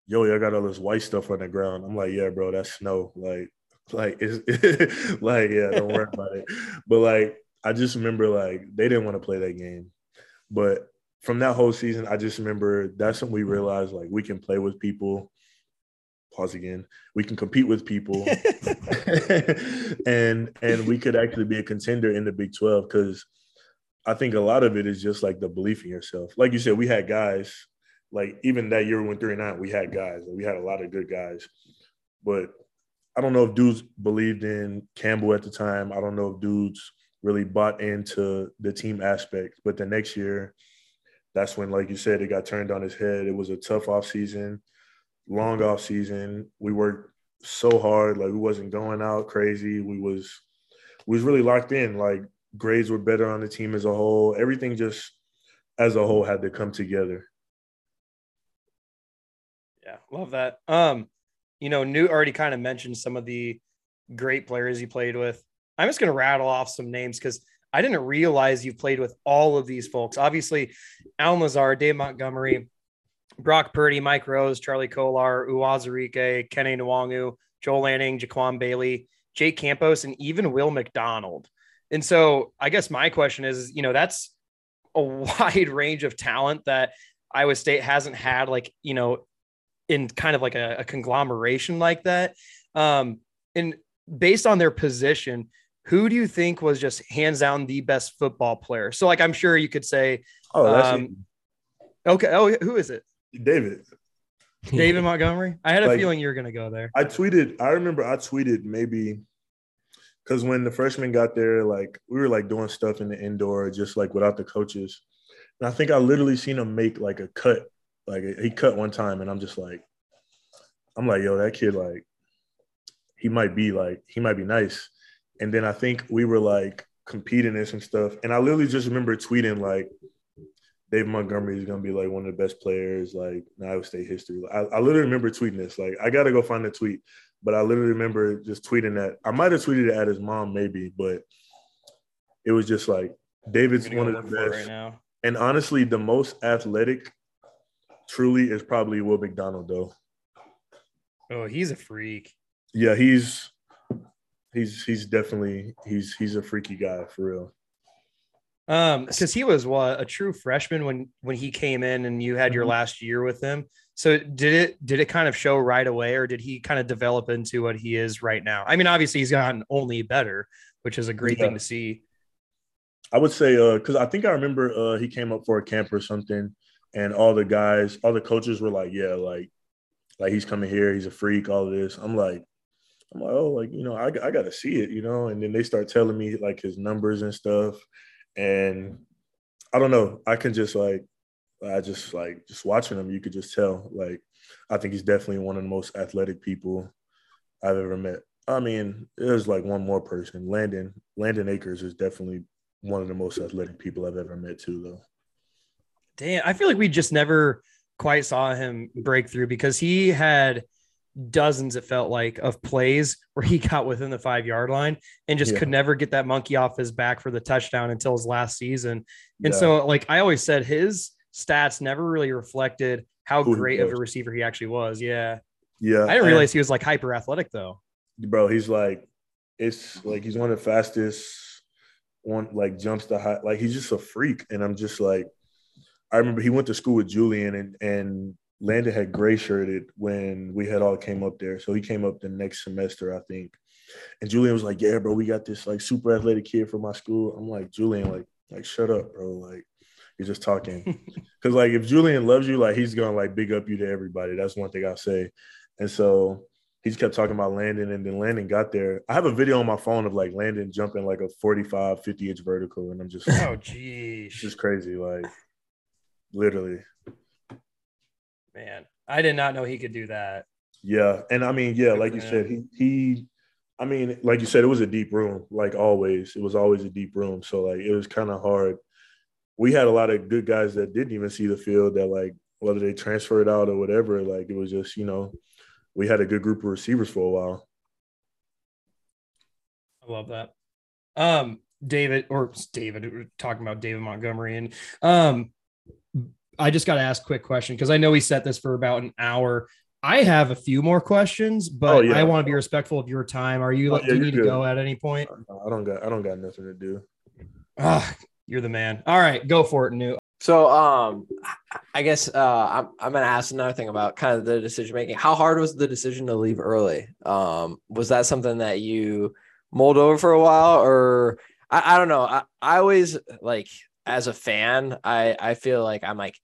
"Yo, y'all got all this white stuff on the ground." I'm like, "Yeah, bro, that's snow." Like, like it's like, yeah, don't worry about it. But like, I just remember like they didn't want to play that game, but from that whole season, I just remember that's when we realized like we can play with people pause again. We can compete with people. And and we could actually be a contender in the big 12 because i think a lot of it is just like the belief in yourself. Like you said we had guys like even that year we went 39 we had guys we had a lot of good guys. But i don't know if dudes believed in campbell at the time. I don't know if dudes really bought into the team aspect. But the next year that's when like you said it got turned on his head. It was a tough off season long off season. We worked so hard. Like we wasn't going out crazy. We was we was really locked in. Like grades were better on the team as a whole. Everything just as a whole had to come together. Yeah, love that. Um, you know, Newt already kind of mentioned some of the great players you played with. I'm just gonna rattle off some names because I didn't realize you've played with all of these folks. Obviously, Allen Lazard, Dave Montgomery, Brock Purdy, Mike Rose, Charlie Kolar, Uwazurike, Kenny Nwangwu, Joel Lanning, Jaquan Bailey, Jake Campos, and even Will McDonald. And so I guess my question is, you know, that's a wide range of talent that Iowa State hasn't had, like, you know, in kind of like a, a conglomeration like that. Um, and based on their position, who do you think was just hands down the best football player? So, like, I'm sure you could say, oh, um, okay. Oh, who is it? David. David Montgomery. I had a like, feeling you were gonna go there. I tweeted. I remember I tweeted maybe because when the freshmen got there, like we were like doing stuff in the indoor, just like without the coaches. And I think I literally seen him make like a cut. Like he cut one time, and I'm just like, I'm like, yo, that kid, like, he might be like, he might be nice. And then I think we were like competing in some stuff, and I literally just remember tweeting like, Dave Montgomery is gonna be like one of the best players, like in Iowa State history. I, I literally remember tweeting this. Like I gotta go find the tweet, but I literally remember just tweeting that. I might have tweeted it at his mom, maybe, but it was just like David's one of the best. Right now. And honestly, the most athletic, truly, is probably Will McDonald, though. Oh, he's a freak. Yeah, he's he's he's definitely he's he's a freaky guy for real. Um, because he was what a true freshman when when he came in and you had your mm-hmm. last year with him. So did it did it kind of show right away, or did he kind of develop into what he is right now? I mean, obviously he's gotten only better, which is a great yeah. thing to see. I would say uh because I think I remember uh he came up for a camp or something, and all the guys, all the coaches were like, Yeah, like like he's coming here, he's a freak, all of this. I'm like, I'm like, oh, like, you know, I, I gotta see it, you know. And then they start telling me like his numbers and stuff. And I don't know, I can just like I just like just watching him, you could just tell. Like, I think he's definitely one of the most athletic people I've ever met. I mean, there's like one more person. Landen Landen Akers is definitely one of the most athletic people I've ever met too, though. Damn, I feel like we just never quite saw him break through because he had dozens, it felt like, of plays where he got within the five yard line and just yeah. could never get that monkey off his back for the touchdown until his last season. And yeah. so, like I always said, his stats never really reflected how Who great of a receiver he actually was. Yeah. Yeah. I didn't realize he was like hyper athletic though. Bro, he's like, it's like he's one of the fastest one like jumps the high like he's just a freak. And I'm just like, I remember he went to school with Julian and and Landen had gray shirted when we had all came up there. So he came up the next semester, I think. And Julian was like, Yeah, bro, we got this like super athletic kid from my school. I'm like, Julian, like, like, shut up, bro. Like, you're just talking. Cause like if Julian loves you, like he's gonna like big up you to everybody. That's one thing I'll say. And so he just kept talking about Landen and then Landen got there. I have a video on my phone of like Landen jumping like a 45, 50 inch vertical. And I'm just oh geez. It's just crazy. Like literally. Man, I did not know he could do that. Yeah. And I mean, yeah, like you said, he he I mean, like you said, it was a deep room, like always. It was always a deep room. So like it was kind of hard we had a lot of good guys that didn't even see the field that like whether they transferred out or whatever, like it was just, you know, we had a good group of receivers for a while. I love that. Um, David or David, we're talking about David Montgomery. And um, I just got to ask a quick question because I know we set this for about an hour. I have a few more questions, but oh, yeah. I want to be respectful of your time. Are you? Oh, yeah, do you need good. to go at any point? I don't got. I don't got nothing to do. Ah, you're the man. All right, go for it, New. So, um, I guess uh, I'm I'm gonna ask another thing about kind of the decision making. How hard was the decision to leave early? Um, was that something that you mulled over for a while, or I, I don't know. I, I always like as a fan, I I feel like I'm like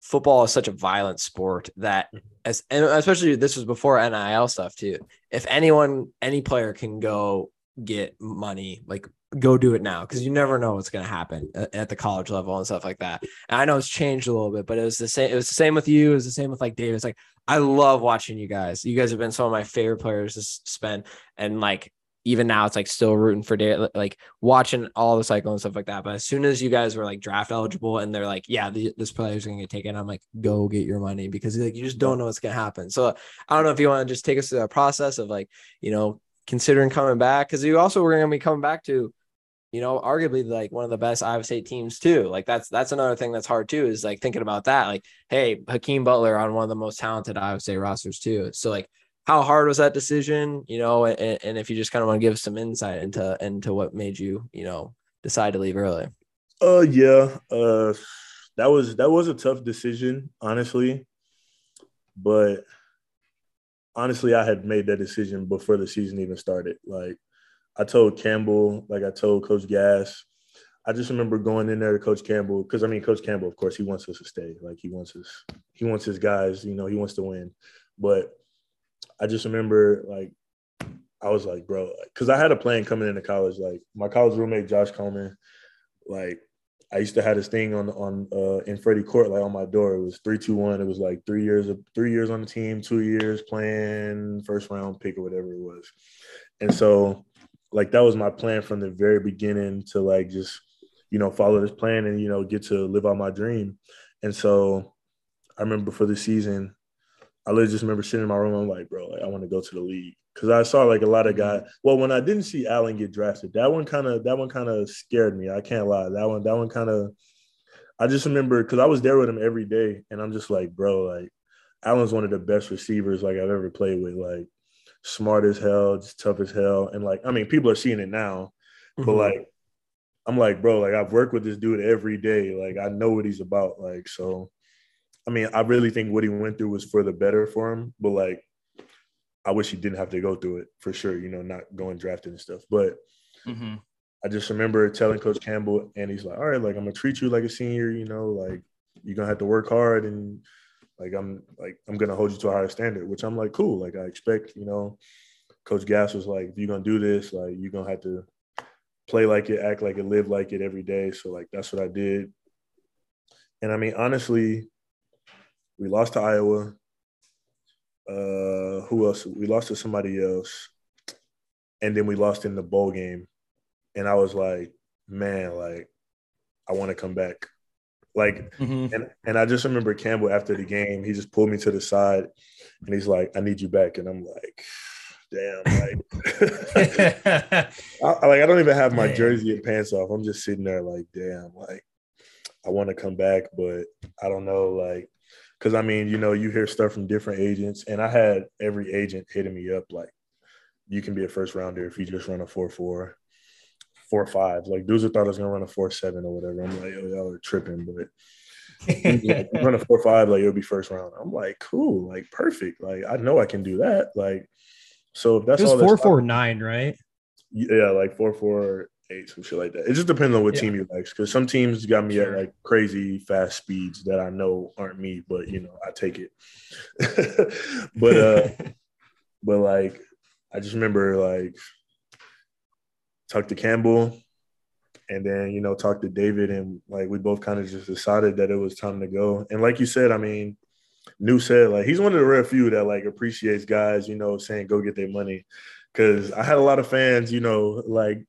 football is such a violent sport that mm-hmm. as and especially this was before NIL stuff too. If anyone, any player can go get money like go do it now because you never know what's going to happen at the college level and stuff like that. And I know it's changed a little bit, but it was the same. It was the same with you. It was the same with like David. It's like I love watching you guys. You guys have been some of my favorite players to spend, and like even now, it's like still rooting for day, like watching all the cycle and stuff like that. But as soon as you guys were like draft eligible and they're like, yeah, the, this player's going to get taken, I'm like, go get your money because like you just don't know what's going to happen. So I don't know if you want to just take us through that process of like, you know, considering coming back because you also were going to be coming back to you know, arguably like one of the best Iowa State teams too. Like that's that's another thing that's hard too is like thinking about that. Like, hey, Hakeem Butler on one of the most talented Iowa State rosters too. So like, how hard was that decision? You know, and, and if you just kind of want to give some insight into into what made you, you know, decide to leave early. Uh, yeah. Uh, that was that was a tough decision, honestly. But honestly, I had made that decision before the season even started. Like I told Campbell, like I told Coach Gas, I just remember going in there to Coach Campbell because I mean Coach Campbell, of course, he wants us to stay. Like he wants us, he wants his guys. You know, he wants to win. But I just remember like I was like, bro, because I had a plan coming into college. Like my college roommate Josh Coleman, like I used to have this thing on on uh, in Freddie Court, like on my door. It was three, two, one. It was like three years of three years on the team, two years playing first round pick or whatever it was. And so like that was my plan from the very beginning to like just you know follow this plan and you know get to live out my dream and so i remember for the season i literally just remember sitting in my room i'm like bro like, i want to go to the league because i saw like a lot of guys well when i didn't see allen get drafted that one kind of that one kind of scared me i can't lie that one that one kind of i just remember because i was there with him every day and i'm just like bro like allen's one of the best receivers like i've ever played with like smart as hell, just tough as hell. And like, I mean, people are seeing it now, mm-hmm. but like, I'm like, bro, like I've worked with this dude every day. Like I know what he's about. Like, so I mean, I really think what he went through was for the better for him. But like, I wish he didn't have to go through it for sure. You know, not going drafted and stuff. But mm-hmm. I just remember telling Coach Campbell, and he's like, "All right, like I'm gonna treat you like a senior. You know, like you're gonna have to work hard and." Like I'm like I'm gonna hold you to a higher standard, which I'm like cool. Like I expect, you know, Coach Gass was like, if you're gonna do this, like you're gonna have to play like it, act like it, live like it every day. So like that's what I did. And I mean, honestly, we lost to Iowa. Uh, who else? We lost to somebody else, and then we lost in the bowl game. And I was like, man, like I want to come back. Like, mm-hmm. and and I just remember Campbell after the game, he just pulled me to the side, and he's like, "I need you back," and I'm like, "Damn!" Like, I, like I don't even have my jersey and pants off. I'm just sitting there like, "Damn!" Like, I want to come back, but I don't know, like, because I mean, you know, you hear stuff from different agents, and I had every agent hitting me up like, "You can be a first rounder if you just run a four four four five. Like dudes thought I was gonna run a four seven or whatever. I'm like, oh, y'all are tripping, but like, run a four five, like it'll be first round. I'm like, cool, like perfect. Like I know I can do that. Like so if that's it was all four four nine, right? Yeah, like four four eight, some shit like that. It just depends on what yeah. team you like. Because some teams got me sure. at like crazy fast speeds that I know aren't me, but you know I take it. but uh, but like I just remember like talked to Campbell and then, you know, talked to David and like we both kind of just decided that it was time to go. And like you said, I mean, New said like he's one of the rare few that like appreciates guys, you know, saying go get their money. Cause I had a lot of fans, you know, like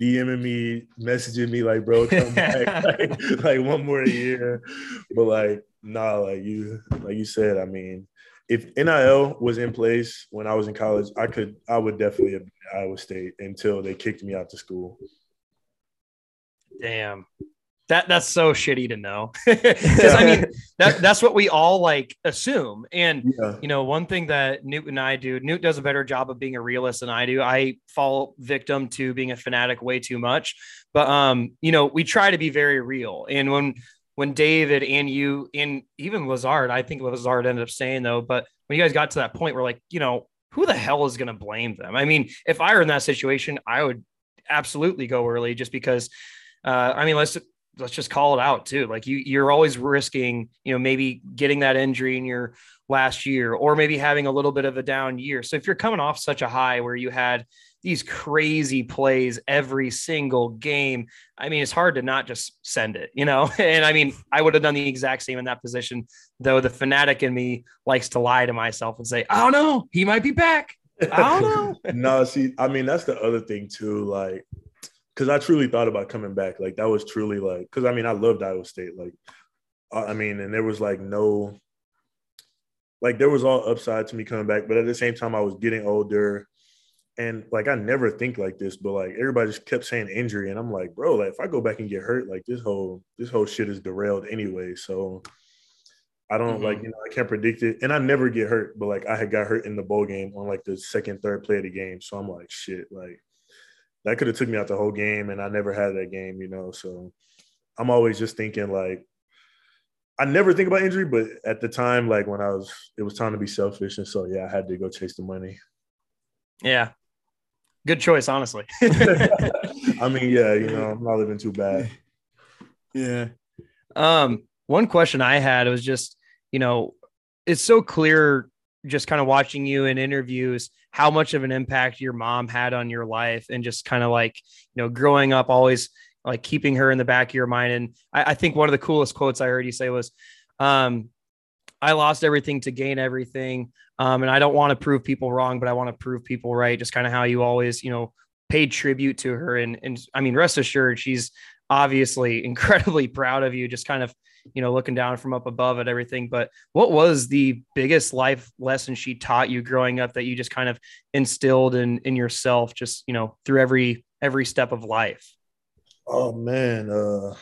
DMing me, messaging me like, bro, come back, like, like one more year. But like, nah, like you, like you said, I mean, if NIL was in place when I was in college, I could I would definitely have been Iowa State until they kicked me out to school. Damn. That that's so shitty to know. Because I mean that that's what we all like assume. And yeah. you know, one thing that Newt and I do, Newt does a better job of being a realist than I do. I fall victim to being a fanatic way too much. But um, you know, we try to be very real. And when when David and you and even Lazard, I think Lazard ended up saying though, but when you guys got to that point, we're like, you know, who the hell is going to blame them? I mean, if I were in that situation, I would absolutely go early just because. Uh, I mean, let's let's just call it out too. Like you, you're always risking, you know, maybe getting that injury in your last year, or maybe having a little bit of a down year. So if you're coming off such a high where you had these crazy plays every single game. I mean, it's hard to not just send it, you know? And I mean, I would have done the exact same in that position, though the fanatic in me likes to lie to myself and say, I don't know, he might be back. I don't know. no, see, I mean, that's the other thing too. Like, because I truly thought about coming back. Like, that was truly like, because I mean, I loved Iowa State. Like, I mean, and there was like no, like, there was all upside to me coming back. But at the same time, I was getting older and like I never think like this, but like everybody just kept saying injury, and I'm like, bro, like if I go back and get hurt, like this whole this whole shit is derailed anyway. So I don't mm-hmm. like you know I can't predict it, and I never get hurt, but like I had got hurt in the bowl game on like the second third play of the game, so I'm like shit, like that could have took me out the whole game, and I never had that game, you know. So I'm always just thinking like I never think about injury, but at the time, like when I was, it was time to be selfish, and so yeah, I had to go chase the money. Yeah, Good choice, honestly. I mean, yeah, you know, I'm not living too bad. Yeah. Um, one question I had was just, you know, it's so clear just kind of watching you in interviews how much of an impact your mom had on your life and just kind of like, you know, growing up always like keeping her in the back of your mind. And I, I think one of the coolest quotes I heard you say was, um, I lost everything to gain everything. Um, and I don't want to prove people wrong, but I want to prove people right. Just kind of how you always, you know, paid tribute to her. And, and I mean, rest assured, she's obviously incredibly proud of you, just kind of, you know, looking down from up above at everything. But what was the biggest life lesson she taught you growing up that you just kind of instilled in, in yourself, just, you know, through every, every step of life? Oh man, uh,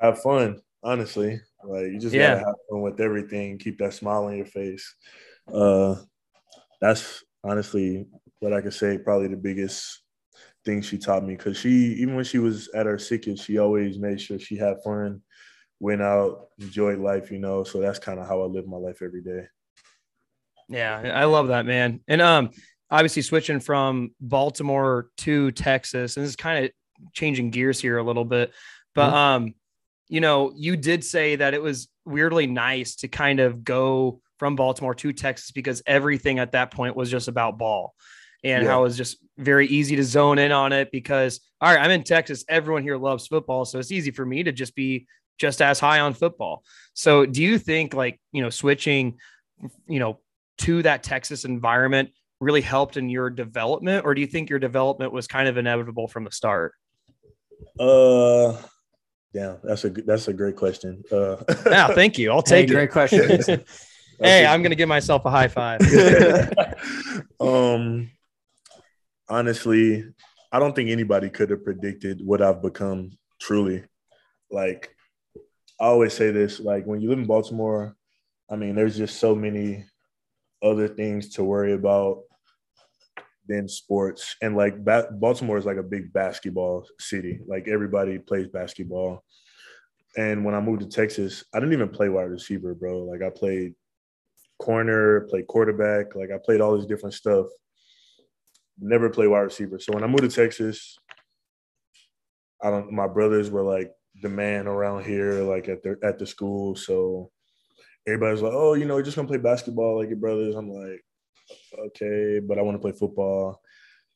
have fun, honestly. Like you just yeah. gotta have fun with everything, keep that smile on your face. Uh, that's honestly what I could say. Probably the biggest thing she taught me because she even when she was at her sickest, she always made sure she had fun went out, enjoyed life, you know. So that's kind of how I live my life every day. Yeah, I love that, man. And um, obviously switching from Baltimore to Texas, and this is kind of changing gears here a little bit, but mm-hmm. um, you know, you did say that it was weirdly nice to kind of go from Baltimore to Texas because everything at that point was just about ball and yeah. how it was just very easy to zone in on it because all right, I'm in Texas. Everyone here loves football. So it's easy for me to just be just as high on football. So do you think like, you know, switching, you know, to that Texas environment really helped in your development, or do you think your development was kind of inevitable from the start? Uh yeah, that's a that's a great question. Uh, yeah, thank you. I'll take hey, Great question. hey, I'm gonna give myself a high five. um, honestly, I don't think anybody could have predicted what I've become. Truly, like I always say this: like when you live in Baltimore, I mean, there's just so many other things to worry about than sports. And like ba- Baltimore is like a big basketball city. Like everybody plays basketball. And when I moved to Texas, I didn't even play wide receiver, bro. Like I played corner, played quarterback. Like I played all this different stuff. Never played wide receiver. So when I moved to Texas, I don't. My brothers were like the man around here, like at the at the school. So everybody's like, "Oh, you know, you're just gonna play basketball like your brothers." I'm like, okay, but I want to play football.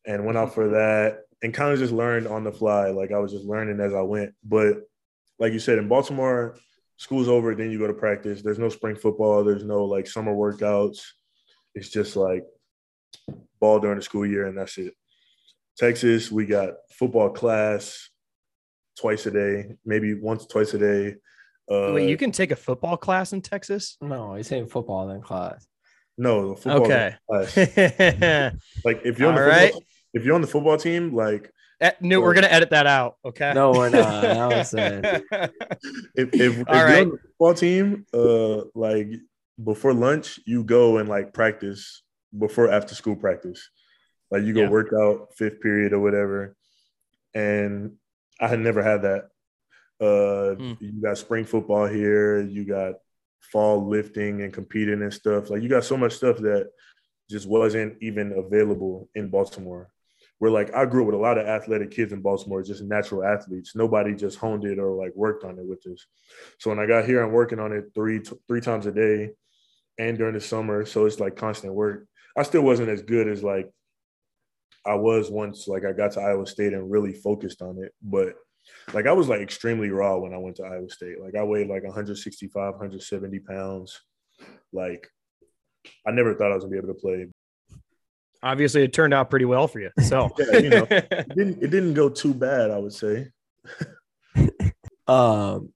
And went out for that and kind of just learned on the fly. Like I was just learning as I went. But like you said, in Baltimore, school's over, then you go to practice. There's no spring football, there's no like summer workouts. It's just like ball during the school year, and that's it. Texas, we got football class twice a day, maybe once, twice a day. Uh, Wait, you can take a football class in Texas? No, he's saying football in class. No, football. Okay. like if you're on the football, right. if you're on the football team, like uh, no, we're gonna edit that out. Okay. No, we're not. if if, if you're on the football team, uh, like before lunch, you go and like practice before after school practice. Like you go yeah. work out fifth period or whatever. And I had never had that. Uh, mm. You got spring football here. You got fall lifting and competing and stuff. Like you got so much stuff that just wasn't even available in Baltimore. Where like I grew up with a lot of athletic kids in Baltimore, just natural athletes. Nobody just honed it or like worked on it with us. So when I got here, I'm working on it three three times a day, and during the summer. So it's like constant work. I still wasn't as good as like I was once. Like I got to Iowa State and really focused on it, but like I was like extremely raw when I went to Iowa State. Like I weighed like 165, 170 pounds. Like I never thought I was gonna be able to play. Obviously, it turned out pretty well for you. So yeah, you know, it didn't it didn't go too bad, I would say. um,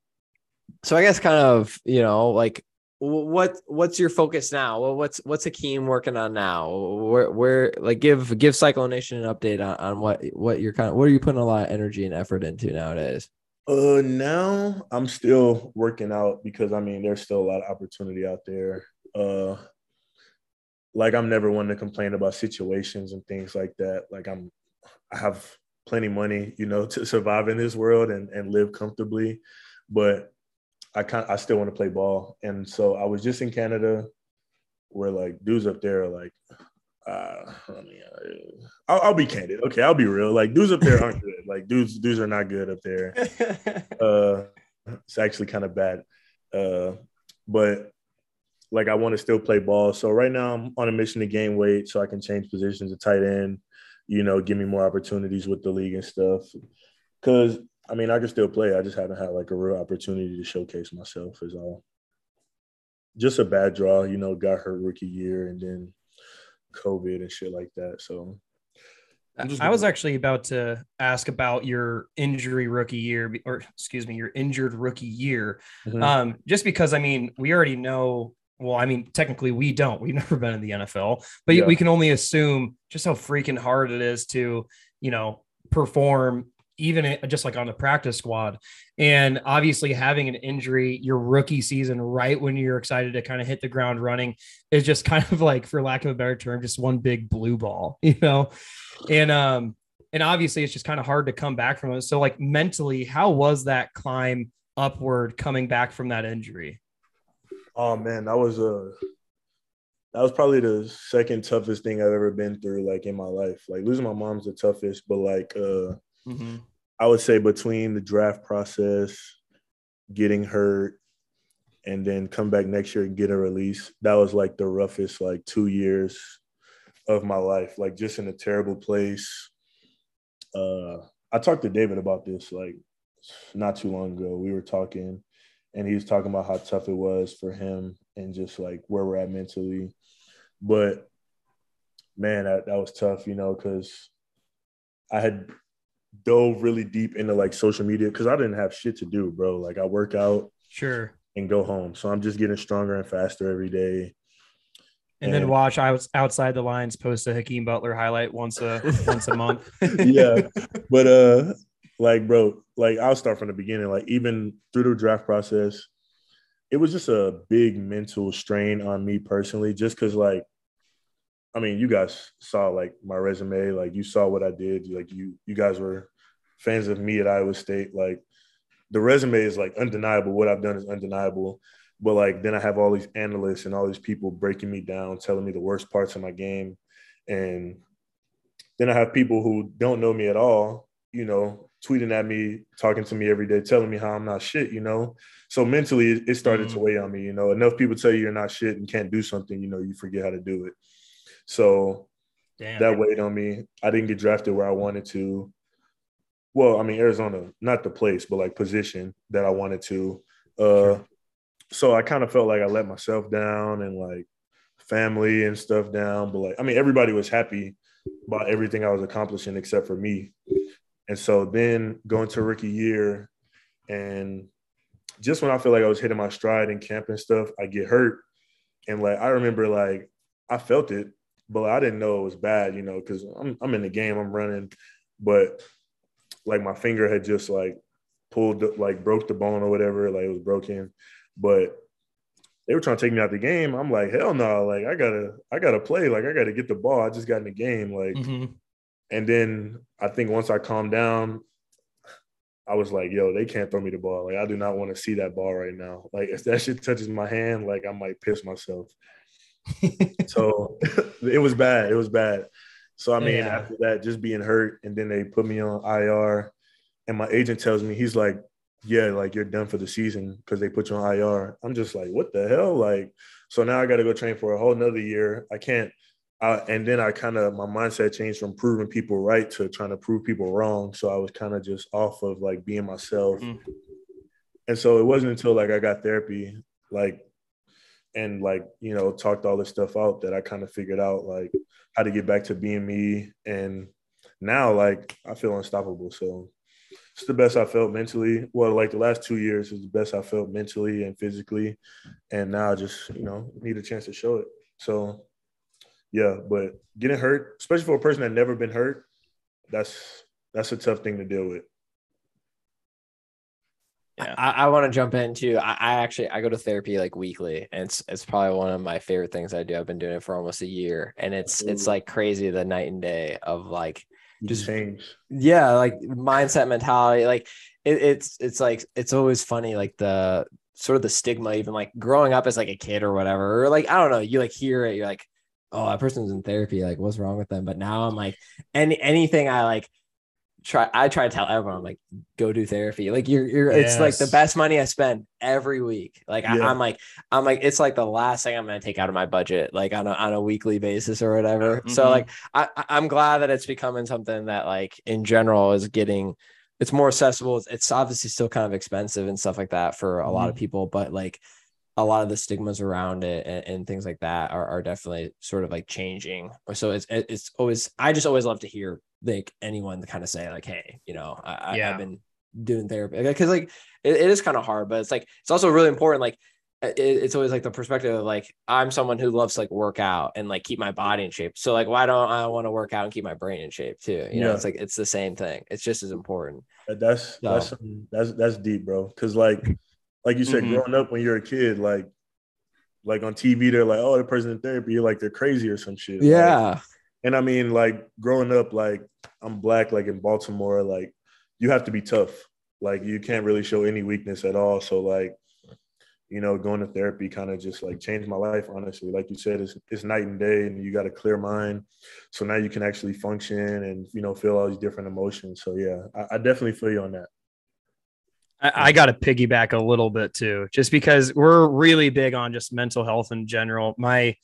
so I guess kind of you know like what what's your focus now? What's what's Hakeem working on now? Where where like give give Cyclone Nation an update on, on what what you're kind of what are you putting a lot of energy and effort into nowadays? Uh, now I'm still working out because I mean there's still a lot of opportunity out there. Uh, like I'm never one to complain about situations and things like that. Like I'm, I have plenty money, you know, to survive in this world and and live comfortably, but I kind I still want to play ball, and so I was just in Canada, where like dudes up there are like, uh, I mean, I'll, I'll, be candid. Okay, I'll be real. Like dudes up there aren't good. Like dudes dudes are not good up there. Uh, it's actually kind of bad. Uh, but like I want to still play ball. So right now I'm on a mission to gain weight so I can change positions to tight end. You know, give me more opportunities with the league and stuff. Because I mean, I can still play. I just haven't had like a real opportunity to showcase myself. Is all. Just a bad draw, you know. Got hurt rookie year, and then COVID and shit like that. So. I was actually about to ask about your injury rookie year, or excuse me, your injured rookie year. Mm-hmm. Um, just because I mean, we already know well, I mean, technically we don't. We've never been in the NFL, but yeah. we can only assume just how freaking hard it is to, you know, perform even just like on the practice squad. And obviously, having an injury your rookie season, right when you're excited to kind of hit the ground running, is just kind of like, for lack of a better term, just one big blue ball, you know? And, um, and obviously it's just kind of hard to come back from it. So, like mentally, how was that climb upward coming back from that injury? Oh man, that was a that was probably the second toughest thing I've ever been through, like in my life. Like losing my mom's the toughest, but like uh mm-hmm. I would say between the draft process, getting hurt, and then come back next year and get a release, that was like the roughest like two years of my life. Like just in a terrible place. Uh I talked to David about this like not too long ago. We were talking and he was talking about how tough it was for him and just like where we're at mentally. But man, that, that was tough, you know, because I had dove really deep into like social media because I didn't have shit to do, bro. Like I work out, sure, and go home. So I'm just getting stronger and faster every day. And, and then watch I was outside the lines post a Hakeem Butler highlight once a once a month. yeah. But uh like bro, like I'll start from the beginning. Like even through the draft process, it was just a big mental strain on me personally, just because like I mean, you guys saw like my resume, like you saw what I did, like you you guys were fans of me at Iowa State. Like the resume is like undeniable. What I've done is undeniable. But like then I have all these analysts and all these people breaking me down, telling me the worst parts of my game. And then I have people who don't know me at all, you know, tweeting at me, talking to me every day, telling me how I'm not shit, you know? So mentally, it started mm-hmm. to weigh on me, you know? Enough people tell you you're not shit and can't do something, you know, you forget how to do it. So Damn. that weighed on me. I didn't get drafted where I wanted to. Well, I mean, Arizona, not the place, but like position that I wanted to. Uh, sure. So I kind of felt like I let myself down and like family and stuff down. But like, I mean, everybody was happy about everything I was accomplishing except for me. And so then going to rookie year, and just when I feel like I was hitting my stride in camp and stuff, I get hurt. And like I remember like I felt it, but I didn't know it was bad, you know, because I'm I'm in the game, I'm running, but like my finger had just like pulled like broke the bone or whatever, like it was broken. But they were trying to take me out the game. I'm like, hell no, like I gotta, I gotta play. Like I gotta get the ball. I just got in the game. Like mm-hmm. And then I think once I calmed down, I was like, yo, they can't throw me the ball. Like, I do not want to see that ball right now. Like, if that shit touches my hand, like, I might piss myself. So it was bad. It was bad. So, I mean, yeah. after that, just being hurt, and then they put me on IR, and my agent tells me, he's like, yeah, like, you're done for the season because they put you on IR. I'm just like, what the hell? Like, so now I got to go train for a whole nother year. I can't I, and then I kind of my mindset changed from proving people right to trying to prove people wrong. So I was kind of just off of like being myself. Mm-hmm. And so it wasn't until like I got therapy, like, and like you know talked all this stuff out that I kind of figured out like how to get back to being me. And now like I feel unstoppable. So it's the best I felt mentally. Well, like the last two years is the best I felt mentally and physically. And now I just you know need a chance to show it. So yeah, but getting hurt, especially for a person that never been hurt, that's that's a tough thing to deal with. Yeah. I, I want to jump in too. I, I, actually I go to therapy like weekly, and it's it's probably one of my favorite things I do. I've been doing it for almost a year, and it's Ooh. it's like crazy the night and day of like just change. Yeah, like mindset mentality. Like it, it's it's like it's always funny like the sort of the stigma even like growing up as like a kid or whatever or like I don't know you like hear it you're like oh, that person's in therapy. Like, what's wrong with them? But now I'm like, any anything I like try, I try to tell everyone, I'm like, go do therapy. Like, you're, you're, yes. it's like the best money I spend every week. Like, yeah. I, am like, I'm like, it's like the last thing I'm gonna take out of my budget, like on a on a weekly basis or whatever. Mm-hmm. So like, I I'm glad that it's becoming something that like in general is getting. It's more accessible. It's obviously still kind of expensive and stuff like that for a mm-hmm. lot of mm-hmm. people, but like a lot of the stigmas around it and, and, things like that are, are definitely sort of like changing. So it's it's always I just always love to hear like anyone to kind of say like, hey, you know, I, yeah. I've been doing therapy because like it, it is kind of hard, but it's like it's also really important. Like it, it's always like the perspective of like I'm someone who loves to like work out and like keep my body in shape. So like why don't I want to work out and keep my brain in shape too? You yeah. know, it's like it's the same thing. It's just as important. That's so. that's that's that's deep, bro. Because like like you said, mm-hmm. growing up when you're a kid, like like on TV, they're like, oh, the person in therapy, you're like they're crazy or some shit. Yeah. Like, and I mean, like growing up, like I'm black, like in Baltimore, like you have to be tough. Like you can't really show any weakness at all. So like, you know, going to therapy kind of just like changed my life, honestly. Like you said, it's it's night and day and you got a clear mind. So now you can actually function and you know feel all these different emotions. So yeah, I, I definitely feel you on that. I, I got to piggyback a little bit too, just because we're really big on just mental health in general. My,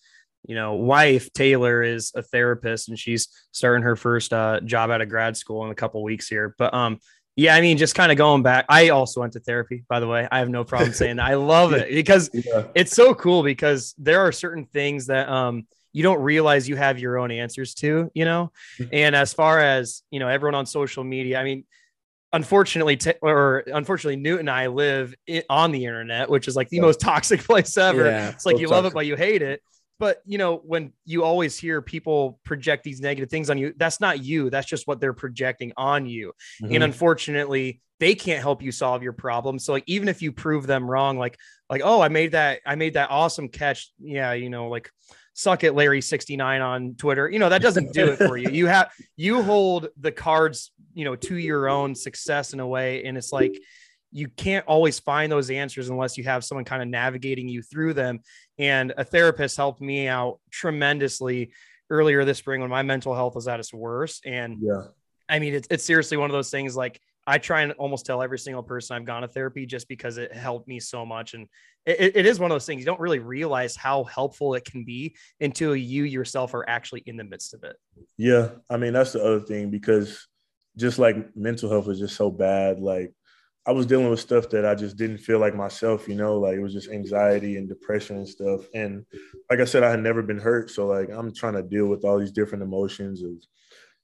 you know, wife Taylor is a therapist, and she's starting her first uh, job out of grad school in a couple weeks here. But um, yeah, I mean, just kind of going back. I also went to therapy, by the way. I have no problem saying that. I love it because yeah. it's so cool because there are certain things that um you don't realize you have your own answers to, you know. Mm-hmm. And as far as you know, everyone on social media, I mean, unfortunately, t- or unfortunately, Newt and I live it- on the internet, which is like the yeah. most toxic place ever. Yeah, it's like so you toxic. love it, but you hate it. But you know, when you always hear people project these negative things on you, that's not you. That's just what they're projecting on you. Mm-hmm. And unfortunately, they can't help you solve your problem. So like, even if you prove them wrong, like like oh, I made that, I made that awesome catch. Yeah, you know, like suck it larry 69 on twitter you know that doesn't do it for you you have you hold the cards you know to your own success in a way and it's like you can't always find those answers unless you have someone kind of navigating you through them and a therapist helped me out tremendously earlier this spring when my mental health was at its worst and yeah i mean it's, it's seriously one of those things like I try and almost tell every single person I've gone to therapy just because it helped me so much. And it, it is one of those things you don't really realize how helpful it can be until you yourself are actually in the midst of it. Yeah. I mean, that's the other thing because just like mental health is just so bad. Like I was dealing with stuff that I just didn't feel like myself, you know, like it was just anxiety and depression and stuff. And like I said, I had never been hurt. So like I'm trying to deal with all these different emotions of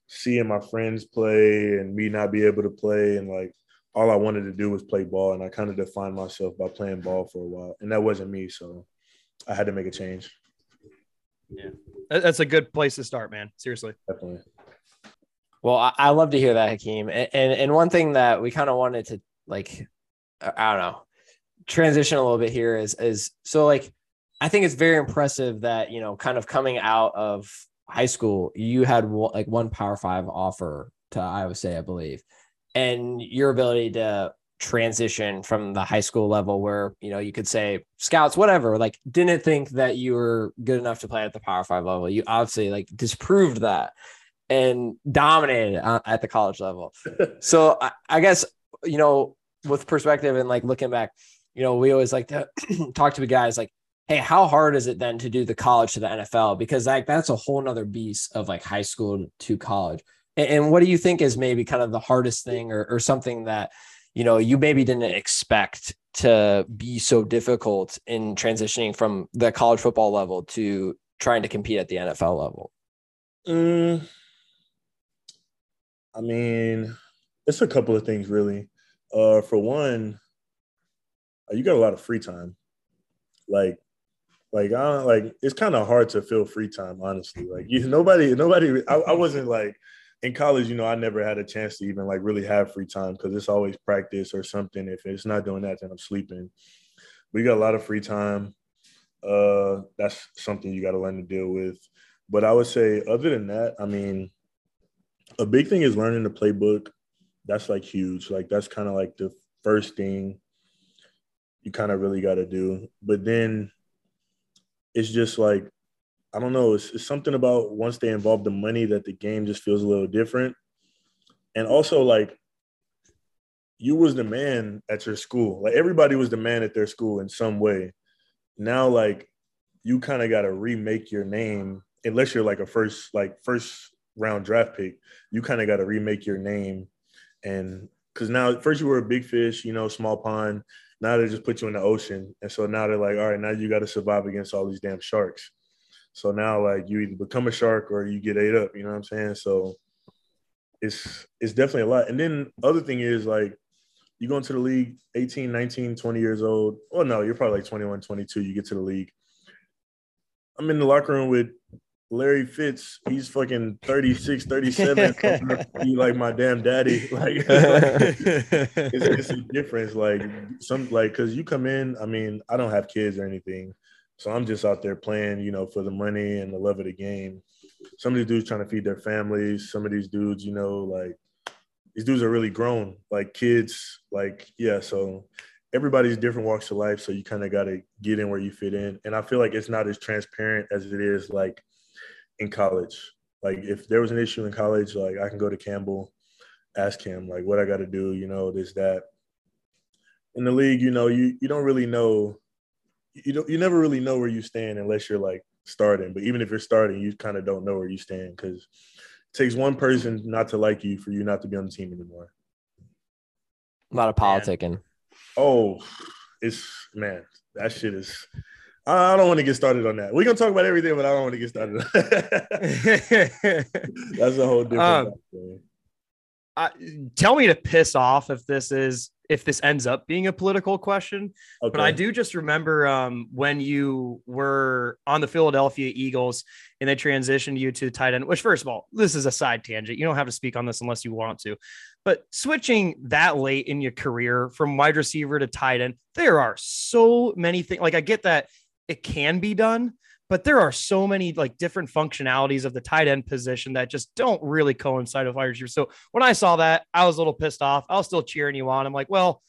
seeing my friends play and me not be able to play and like all I wanted to do was play ball and I kind of defined myself by playing ball for a while and that wasn't me so I had to make a change. Yeah. That's a good place to start, man. Seriously. Definitely. Well, I, I love to hear that, Hakeem. And, and, and one thing that we kind of wanted to like, I don't know, transition a little bit here is is so like I think it's very impressive that you know, kind of coming out of high school, you had like one Power Five offer to Iowa State, I believe, and your ability to transition from the high school level where you know you could say scouts whatever like didn't think that you were good enough to play at the power five level. You obviously like disproved that and dominated uh, at the college level. So I, I guess you know with perspective and like looking back you know we always like to talk to the guys like hey, how hard is it then to do the college to the NFL? Because like that's a whole nother beast of like high school to college. And, and what do you think is maybe kind of the hardest thing or, or something that, you know, you maybe didn't expect to be so difficult in transitioning from the college football level to trying to compete at the NFL level? Mm, I mean, it's a couple of things really. Uh, for one, you got a lot of free time. Like like I don't like it's kind of hard to feel free time, honestly. Like you nobody, nobody I, I, wasn't like in college, you know, I never had a chance to even like really have free time because it's always practice or something. If it's not doing that, then I'm sleeping. We got a lot of free time. Uh that's something you gotta learn to deal with. But I would say other than that, I mean, a big thing is learning the playbook. That's like huge. Like that's kind of like the first thing you kind of really got to do. But then it's just like I don't know. It's, it's, something about once they involve the money that the game just feels a little different. And also, like, you was the man at your school. Like everybody was the man at their school in some way. Now, like, you kind of got to remake your name, unless you're like a first, like first round draft pick. You kind of got to remake your name, and because now first you were a big fish, you know, small pond. Now they just put you in the ocean. And so now they're like, all right, now you got to survive against all these damn sharks. So now like you either become a shark or you get ate up, you know what I'm saying? So it's it's definitely a lot. And then other thing is like you go into the league 18, 19, 20 years old. Oh no, you're probably like 21, 22, you get to the league. I'm in the locker room with Larry Fitz, he's fucking 36, 37, be like my damn daddy. Like, it's, it's, a difference. Like some like cause you come in, I mean, I don't have kids or anything. So I'm just out there playing, you know, for the money and the love of the game. Some of these dudes trying to feed their families. Some of these dudes, you know, like these dudes are really grown, like kids, like yeah. So everybody's different walks of life, so you kind of got to get in where you fit in. And I feel like it's not as transparent as it is like in college. Like if there was an issue in college, like I can go to Campbell, ask him like what I got to do, you know, this that. In the league, you know, you you don't really know, you don't you never really know where you stand unless you're like starting. But even if you're starting, you kind of don't know where you stand because it takes one person not to like you for you not to be on the team anymore. A lot of politicking. Oh, it's man, that shit is. I don't want to get started on that. We're gonna talk about everything, but I don't want to get started. That's a whole different. Um, uh, tell me to piss off if this is if this ends up being a political question. Okay. But I do just remember um, when you were on the Philadelphia Eagles and they transitioned you to tight end, which, first of all, this is a side tangent. You don't have to speak on this unless you want to. But switching that late in your career from wide receiver to tight end, there are so many things. Like, I get that it can be done, but there are so many like different functionalities of the tight end position that just don't really coincide with wide receiver. So when I saw that, I was a little pissed off. I was still cheering you on. I'm like, well,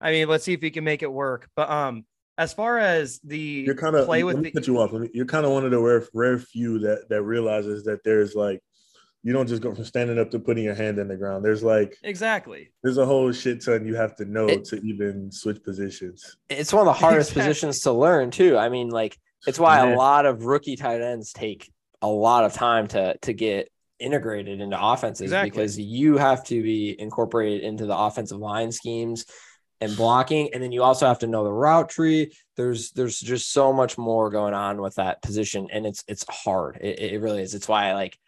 I mean, let's see if we can make it work. But um, as far as the you're kind of play with the, cut you off. You're kind of one of the rare rare few that that realizes that there's like you don't just go from standing up to putting your hand in the ground. There's like exactly there's a whole shit ton you have to know it, to even switch positions. It's one of the hardest exactly. positions to learn too. I mean, like it's why Man. a lot of rookie tight ends take a lot of time to to get integrated into offenses exactly. because you have to be incorporated into the offensive line schemes and blocking and then you also have to know the route tree there's there's just so much more going on with that position and it's it's hard it, it really is it's why like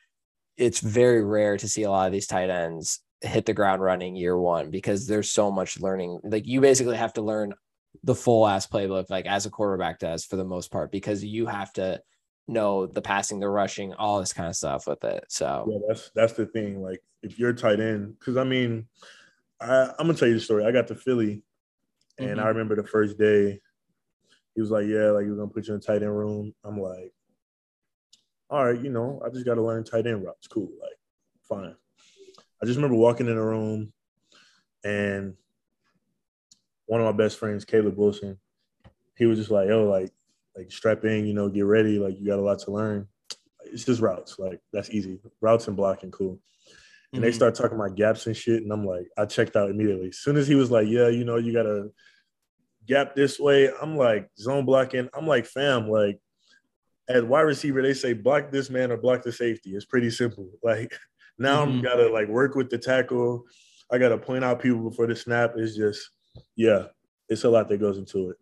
it's very rare to see a lot of these tight ends hit the ground running year one because there's so much learning like you basically have to learn the full ass playbook like as a quarterback does for the most part because you have to know the passing, the rushing, all this kind of stuff with it. So yeah, that's that's the thing. Like if you're tight end, because I mean, I, I'm gonna tell you the story. I got to Philly, and mm-hmm. I remember the first day, he was like, "Yeah, like we're gonna put you in tight end room." I'm like, "All right, you know, I just got to learn tight end routes. Cool, like fine." I just remember walking in the room, and one of my best friends, Caleb Wilson, he was just like, "Yo, like, like strap in, you know, get ready. Like, you got a lot to learn. It's just routes. Like, that's easy. Routes and blocking, cool." And mm-hmm. they start talking about gaps and shit, and I'm like, I checked out immediately. As soon as he was like, "Yeah, you know, you gotta gap this way," I'm like, zone blocking. I'm like, fam, like, as wide receiver, they say block this man or block the safety. It's pretty simple. Like, now mm-hmm. I'm gotta like work with the tackle. I gotta point out people before the snap. It's just yeah, it's a lot that goes into it.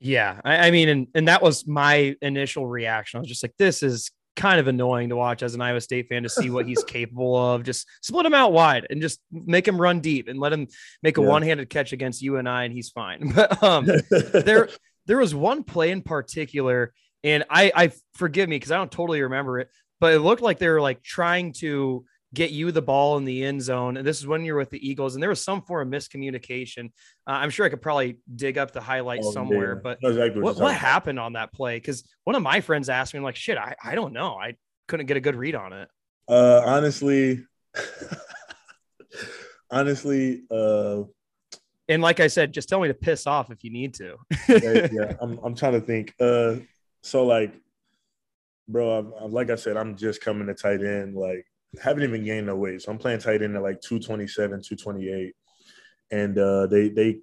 Yeah, I, I, mean, and and that was my initial reaction. I was just like, this is kind of annoying to watch as an Iowa State fan to see what he's capable of. Just split him out wide and just make him run deep and let him make a yeah. one-handed catch against you and I, and he's fine. But um, there there was one play in particular, and I I forgive me because I don't totally remember it, but it looked like they were like trying to get you the ball in the end zone. And this is when you're with the Eagles, and there was some form of miscommunication. Uh, I'm sure I could probably dig up the highlight oh, somewhere, yeah. but exactly what, what happened on that play? Because one of my friends asked me, I'm like, shit, I, I don't know. I couldn't get a good read on it. Uh, honestly, honestly, uh, and like I said, just tell me to piss off if you need to. yeah, yeah, I'm, I'm trying to think. Uh, so like, bro, I'm, I'm, like I said, I'm just coming to tight end. Like, haven't even gained no weight. So I'm playing tight end at like 227, 228. And uh, they they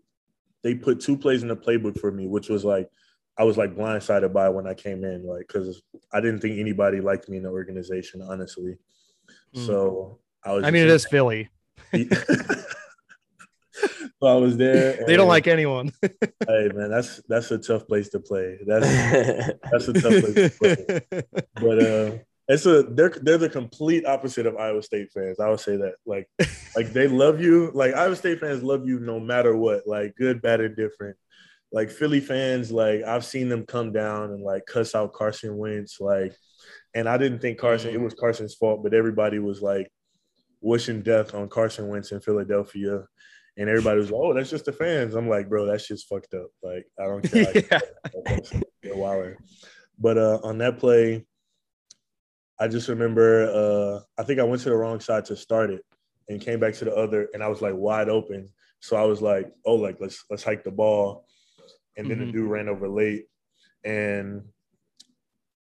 they put two plays in the playbook for me, which was like I was like blindsided by when I came in, like because I didn't think anybody liked me in the organization, honestly. Mm. So I was. I mean, it is Philly. so I was there. they don't like anyone. hey man, that's that's a tough place to play. That's that's a tough place to play. But uh, it's a they're they're the complete opposite of Iowa State fans. I would say that like like they love you. Like Iowa State fans love you no matter what, like good, bad, or different. Like Philly fans, like I've seen them come down and like cuss out Carson Wentz, like, and I didn't think Carson it was Carson's fault, but everybody was like wishing death on Carson Wentz in Philadelphia. And everybody was like, "Oh, that's just the fans." I'm like, "Bro, that shit's fucked up. Like, I don't care." yeah. But uh, on that play, I just remember uh, I think I went to the wrong side to start it, and came back to the other, and I was like wide open. So I was like, oh, like let's let's hike the ball, and then mm-hmm. the dude ran over late, and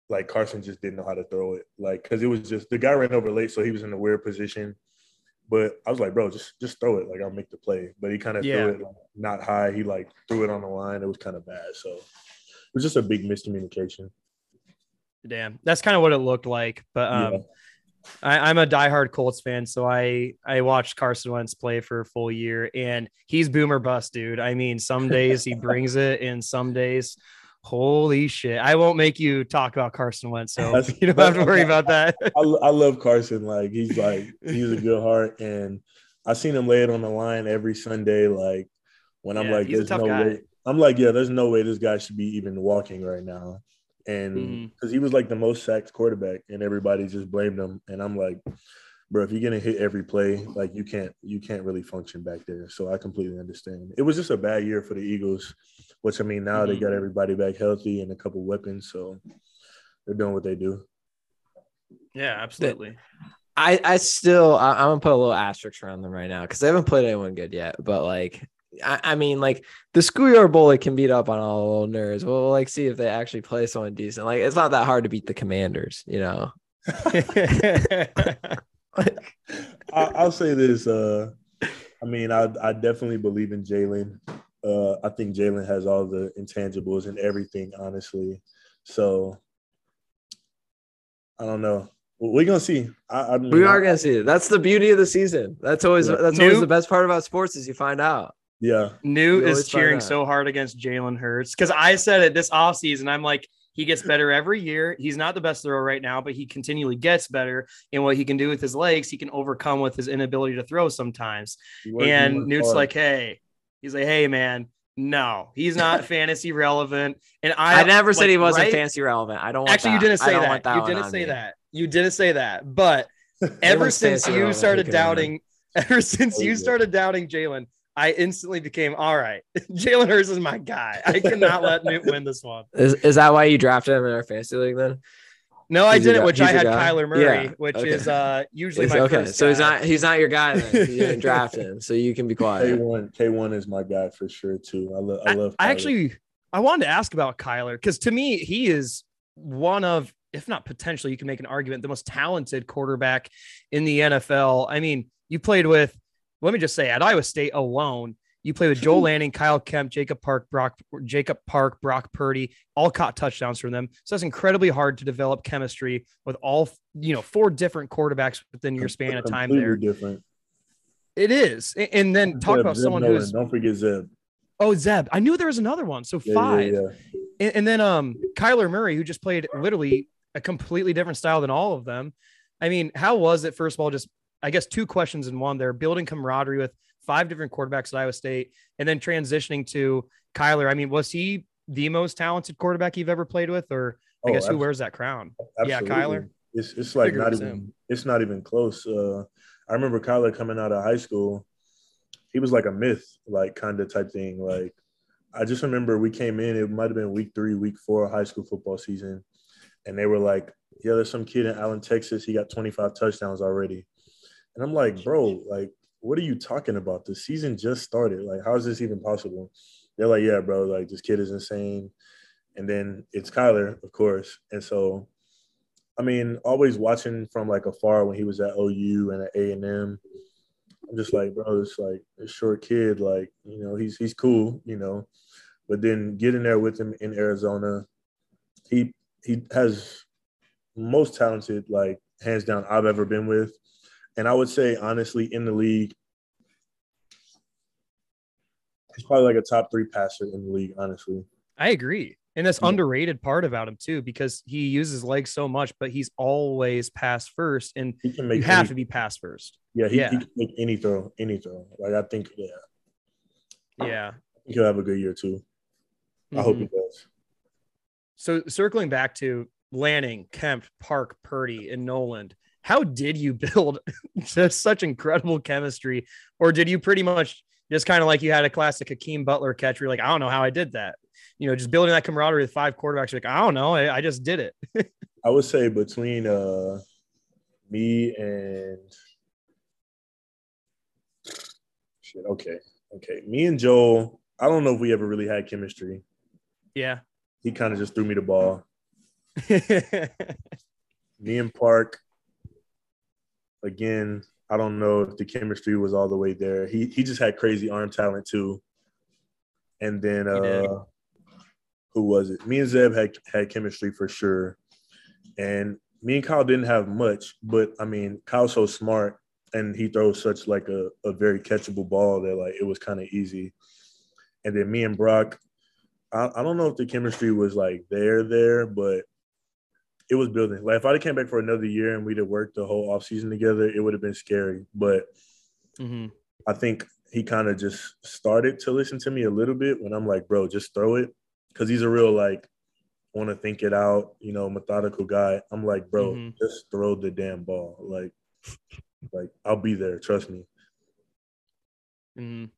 like Carson just didn't know how to throw it, like because it was just the guy ran over late, so he was in a weird position. But I was like, bro, just just throw it, like I'll make the play. But he kind of yeah. threw it like, not high. He like threw it on the line. It was kind of bad. So it was just a big miscommunication. Damn, that's kind of what it looked like. But um, yeah. I, am a diehard Colts fan, so I I watched Carson Wentz play for a full year, and he's boomer bust, dude. I mean, some days he brings it, and some days, holy shit! I won't make you talk about Carson Wentz, so That's, you don't have to worry about that. I, I love Carson. Like he's like he's a good heart, and I seen him lay it on the line every Sunday. Like when I'm like, there's no guy. way. I'm like, yeah, there's no way this guy should be even walking right now and because mm-hmm. he was like the most sacked quarterback, and everybody just blamed him. And I'm like, bro, if you're gonna hit every play, like you can't you can't really function back there. So I completely understand. It was just a bad year for the Eagles, which I mean now mm-hmm. they got everybody back healthy and a couple weapons, so they're doing what they do. Yeah, absolutely. I I still I, am gonna put a little asterisk around them right now because they haven't played anyone good yet. But like I, I, mean, like the schoolyard bully can beat up on all the little nerds. We'll like see if they actually play someone decent. Like it's not that hard to beat the Commanders, you know. I'll say this. Uh, I mean, I I definitely believe in Jalen. Uh, I think Jalen has all the intangibles and everything, honestly. So I don't know. We're gonna see. I, I mean, we are gonna see. That's the beauty of the season. That's always yeah. that's always the best part about sports is you find out. Yeah. New is cheering so hard against Jalen Hurts because I said it this offseason. I'm like, he gets better every year. He's not the best thrower right now, but he continually gets better And what he can do with his legs. He can overcome with his inability to throw sometimes. And Newt's hard. like, hey, he's like, hey, man, no, he's not fantasy relevant. And I, I never like, said he wasn't right? fantasy relevant. I don't actually. That. You didn't say that. that. You didn't say me. that. You didn't say that. But ever since you started doubting, ever since you started doubting Jalen, I instantly became all right. Jalen Hurts is my guy. I cannot let Newt win this one. Is, is that why you drafted him in our fantasy league then? No, I didn't. Which I had Kyler Murray, yeah. which okay. is uh usually my okay. so he's not he's not your guy. Then. You didn't draft him, so you can be quiet. K one K one is my guy for sure too. I, lo- I love. I, I actually I wanted to ask about Kyler because to me he is one of, if not potentially, you can make an argument the most talented quarterback in the NFL. I mean, you played with let me just say at Iowa State alone, you play with Joel Lanning, Kyle Kempt, Jacob Park, Brock, Jacob Park, Brock Purdy, all caught touchdowns from them. So it's incredibly hard to develop chemistry with all you know four different quarterbacks within your span of time. There, different. It is, and then talk Zeb, about Zeb someone who's don't forget Zeb. Oh, Zeb. I knew there was another one. So yeah, five. Yeah, yeah. And, and then um Kyler Murray, who just played literally a completely different style than all of them. I mean, how was it, first of all, just I guess two questions in one there, building camaraderie with five different quarterbacks at Iowa State, and then transitioning to Kyler. I mean, was he the most talented quarterback you've ever played with, or I oh, guess who wears that crown? Absolutely. Yeah, Kyler. It's it's like not even him. it's not even close. Uh, I remember Kyler coming out of high school. He was like a myth, like kind of type thing. Like I just remember we came in. It might have been week three, week four, high school football season, and they were like, "Yeah, there's some kid in Allen, Texas. He got 25 touchdowns already." And I'm like, "Bro, like what are you talking about? The season just started. Like, how is this even possible? They're like, yeah, bro, like this kid is insane. And then it's Kyler, of course. And so, I mean, always watching from like afar when he was at OU and at A and M, I'm just like, bro, it's like a short kid. Like, you know, he's he's cool, you know. But then getting there with him in Arizona, he he has most talented, like hands down, I've ever been with. And I would say, honestly, in the league, he's probably like a top three passer in the league, honestly. I agree. And that's yeah. underrated part about him too, because he uses legs so much, but he's always pass first, and he can make you have any, to be pass first. Yeah, he, yeah. he can make any throw, any throw. Like I think, yeah, yeah, he'll have a good year too. Mm-hmm. I hope he mm-hmm. does. So circling back to Lanning, Kempt, Park, Purdy, and Noland, how did you build just such incredible chemistry? Or did you pretty much just kind of like you had a classic Hakeem Butler catch where you're like, I don't know how I did that. You know, just building that camaraderie with five quarterbacks. Like, I don't know. I, I just did it. I would say between uh me and shit. Okay. Okay. Me and Joel, I don't know if we ever really had chemistry. Yeah. He kind of just threw me the ball. me and Park, again, I don't know if the chemistry was all the way there. He he just had crazy arm talent too. And then uh who was it? Me and Zeb had had chemistry for sure. And me and Kyle didn't have much, but I mean, Kyle's so smart and he throws such like a, a very catchable ball that like it was kind of easy. And then me and Brock, I, I don't know if the chemistry was like there there, but it was building. Like if I'd came back for another year and we'd have worked the whole off season together, it would have been scary. But mm-hmm. I think he kind of just started to listen to me a little bit when I'm like, bro, just throw it. Cause he's a real like want to think it out, you know, methodical guy. I'm like, bro, mm-hmm. just throw the damn ball. Like, like I'll be there. Trust me. Mm,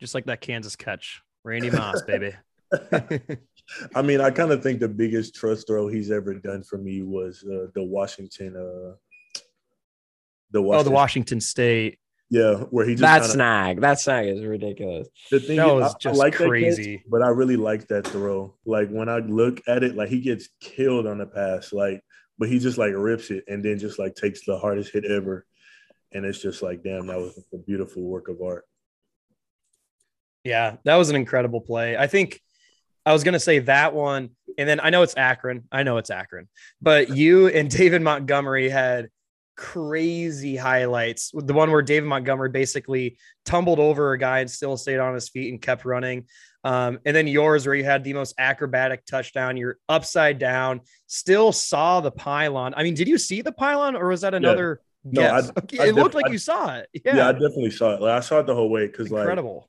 just like that Kansas catch, Randy Moss, baby. I mean, I kind of think the biggest trust throw he's ever done for me was uh, the Washington, uh, the Washington, oh, the Washington State. Yeah, where he just that kinda, snag, that snag is ridiculous. The thing that is, was I, just I like crazy, catch, but I really like that throw. Like when I look at it, like he gets killed on the pass, like, but he just like rips it and then just like takes the hardest hit ever, and it's just like, damn, that was a beautiful work of art. Yeah, that was an incredible play. I think I was going to say that one. And then I know it's Akron. I know it's Akron. But you and David Montgomery had crazy highlights. The one where David Montgomery basically tumbled over a guy and still stayed on his feet and kept running. Um, and then yours, where you had the most acrobatic touchdown. You're upside down, still saw the pylon. I mean, did you see the pylon or was that another? Yeah. No, I, I it looked like I, you saw it. Yeah. yeah, I definitely saw it. Like, I saw it the whole way because, like, incredible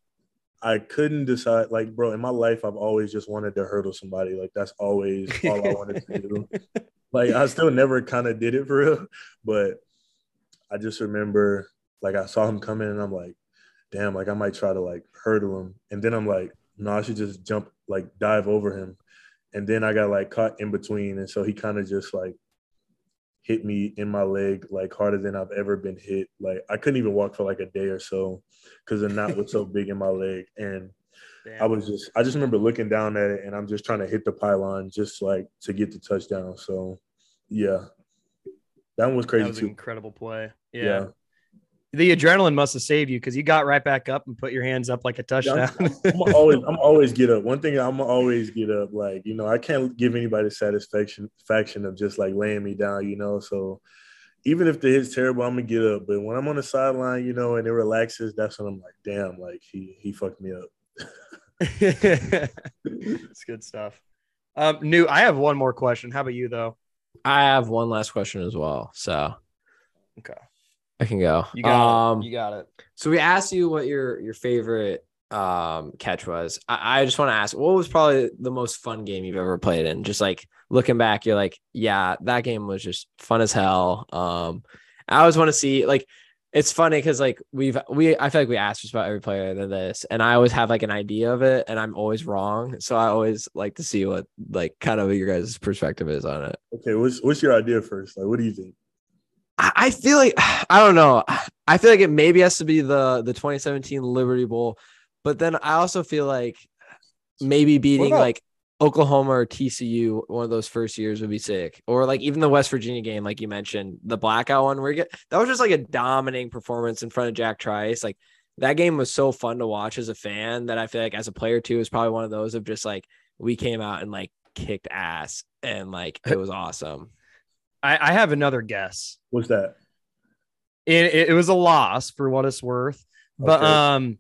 I couldn't decide. Like, bro, in my life, I've always just wanted to hurdle somebody. Like, that's always all I wanted to do. Like, I still never kind of did it for real, but I just remember, like, I saw him coming, and I'm like, damn, like I might try to like hurdle him, and then I'm like, no, I should just jump, like, dive over him, and then I got like caught in between, and so he kind of just like hit me in my leg like harder than I've ever been hit. Like I couldn't even walk for like a day or so because the knot was so big in my leg. And Damn. I was just I just remember looking down at it and I'm just trying to hit the pylon just like to get the touchdown. So yeah. That one was crazy that was too. incredible play. Yeah. yeah the adrenaline must have saved you because you got right back up and put your hands up like a touchdown. I'm, I'm, always, I'm always get up. One thing I'm always get up. Like you know, I can't give anybody satisfaction, faction of just like laying me down. You know, so even if the hit's terrible, I'm gonna get up. But when I'm on the sideline, you know, and it relaxes, that's when I'm like, damn, like he he fucked me up. it's good stuff. Um, new. I have one more question. How about you though? I have one last question as well. So, okay. I can go. You got um, it. You got it. So we asked you what your your favorite um catch was. I, I just want to ask, what was probably the most fun game you've ever played in? Just like looking back, you're like, yeah, that game was just fun as hell. Um, I always want to see like it's funny because like we've we I feel like we asked just about every player than this, and I always have like an idea of it, and I'm always wrong. So I always like to see what like kind of your guys' perspective is on it. Okay, what's what's your idea first? Like, what do you think? I feel like I don't know. I feel like it maybe has to be the the 2017 Liberty Bowl, but then I also feel like maybe beating like Oklahoma or TCU one of those first years would be sick, or like even the West Virginia game, like you mentioned, the blackout one where you get that was just like a dominating performance in front of Jack Trice. Like that game was so fun to watch as a fan that I feel like as a player too is probably one of those of just like we came out and like kicked ass and like it was awesome. I, I have another guess. What's that? It, it, was a loss for what it's worth, but okay. um,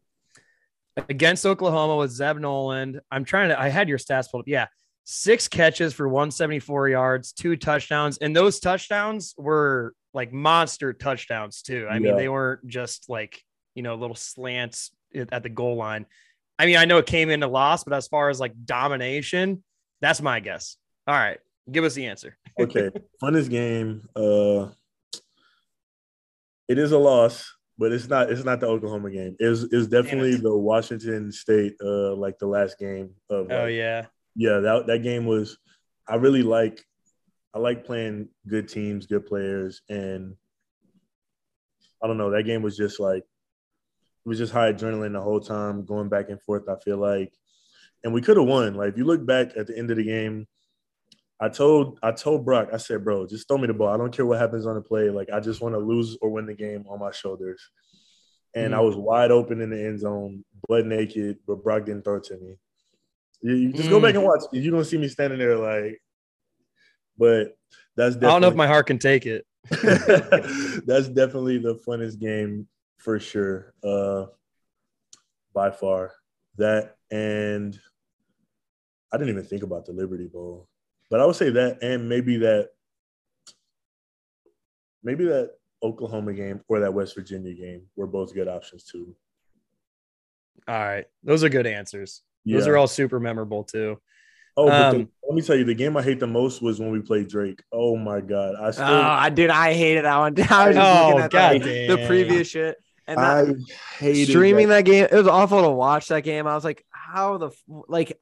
against Oklahoma with Zeb Noland, I'm trying to. I had your stats pulled up. Yeah, six catches for 174 yards, two touchdowns, and those touchdowns were like monster touchdowns too. I yeah. mean, they weren't just like you know little slants at the goal line. I mean, I know it came in a loss, but as far as like domination, that's my guess. All right, give us the answer okay, funnest game. Uh, it is a loss, but it's not. It's not the Oklahoma game. Is is definitely the Washington State. Uh, like the last game of. Oh yeah. Yeah, that that game was. I really like. I like playing good teams, good players, and I don't know. That game was just like it was just high adrenaline the whole time, going back and forth. I feel like, and we could have won. Like if you look back at the end of the game, I told I told Brock, I said, bro, just throw me the ball. I don't care what happens on the play. Like I just want to lose or win the game on my shoulders. And mm-hmm. I was wide open in the end zone, blood naked, but Brock didn't throw it to me. You, you just mm. go back and watch. You're gonna see me standing there like, but that's. I don't know if my heart can take it. that's definitely the funnest game for sure. Uh, by far, that and I didn't even think about the Liberty Bowl, but I would say that and maybe that, maybe that Oklahoma game or that West Virginia game were both good options too. All right, those are good answers. Yeah. Those are all super memorable too. Oh, um, the, let me tell you, the game I hate the most was when we played Drake. Oh my god, I still. Oh, I did. I hated that one. I was just oh, looking at god the, the previous shit, and that, I hated streaming that. that game. It was awful to watch that game. I was like, how the like,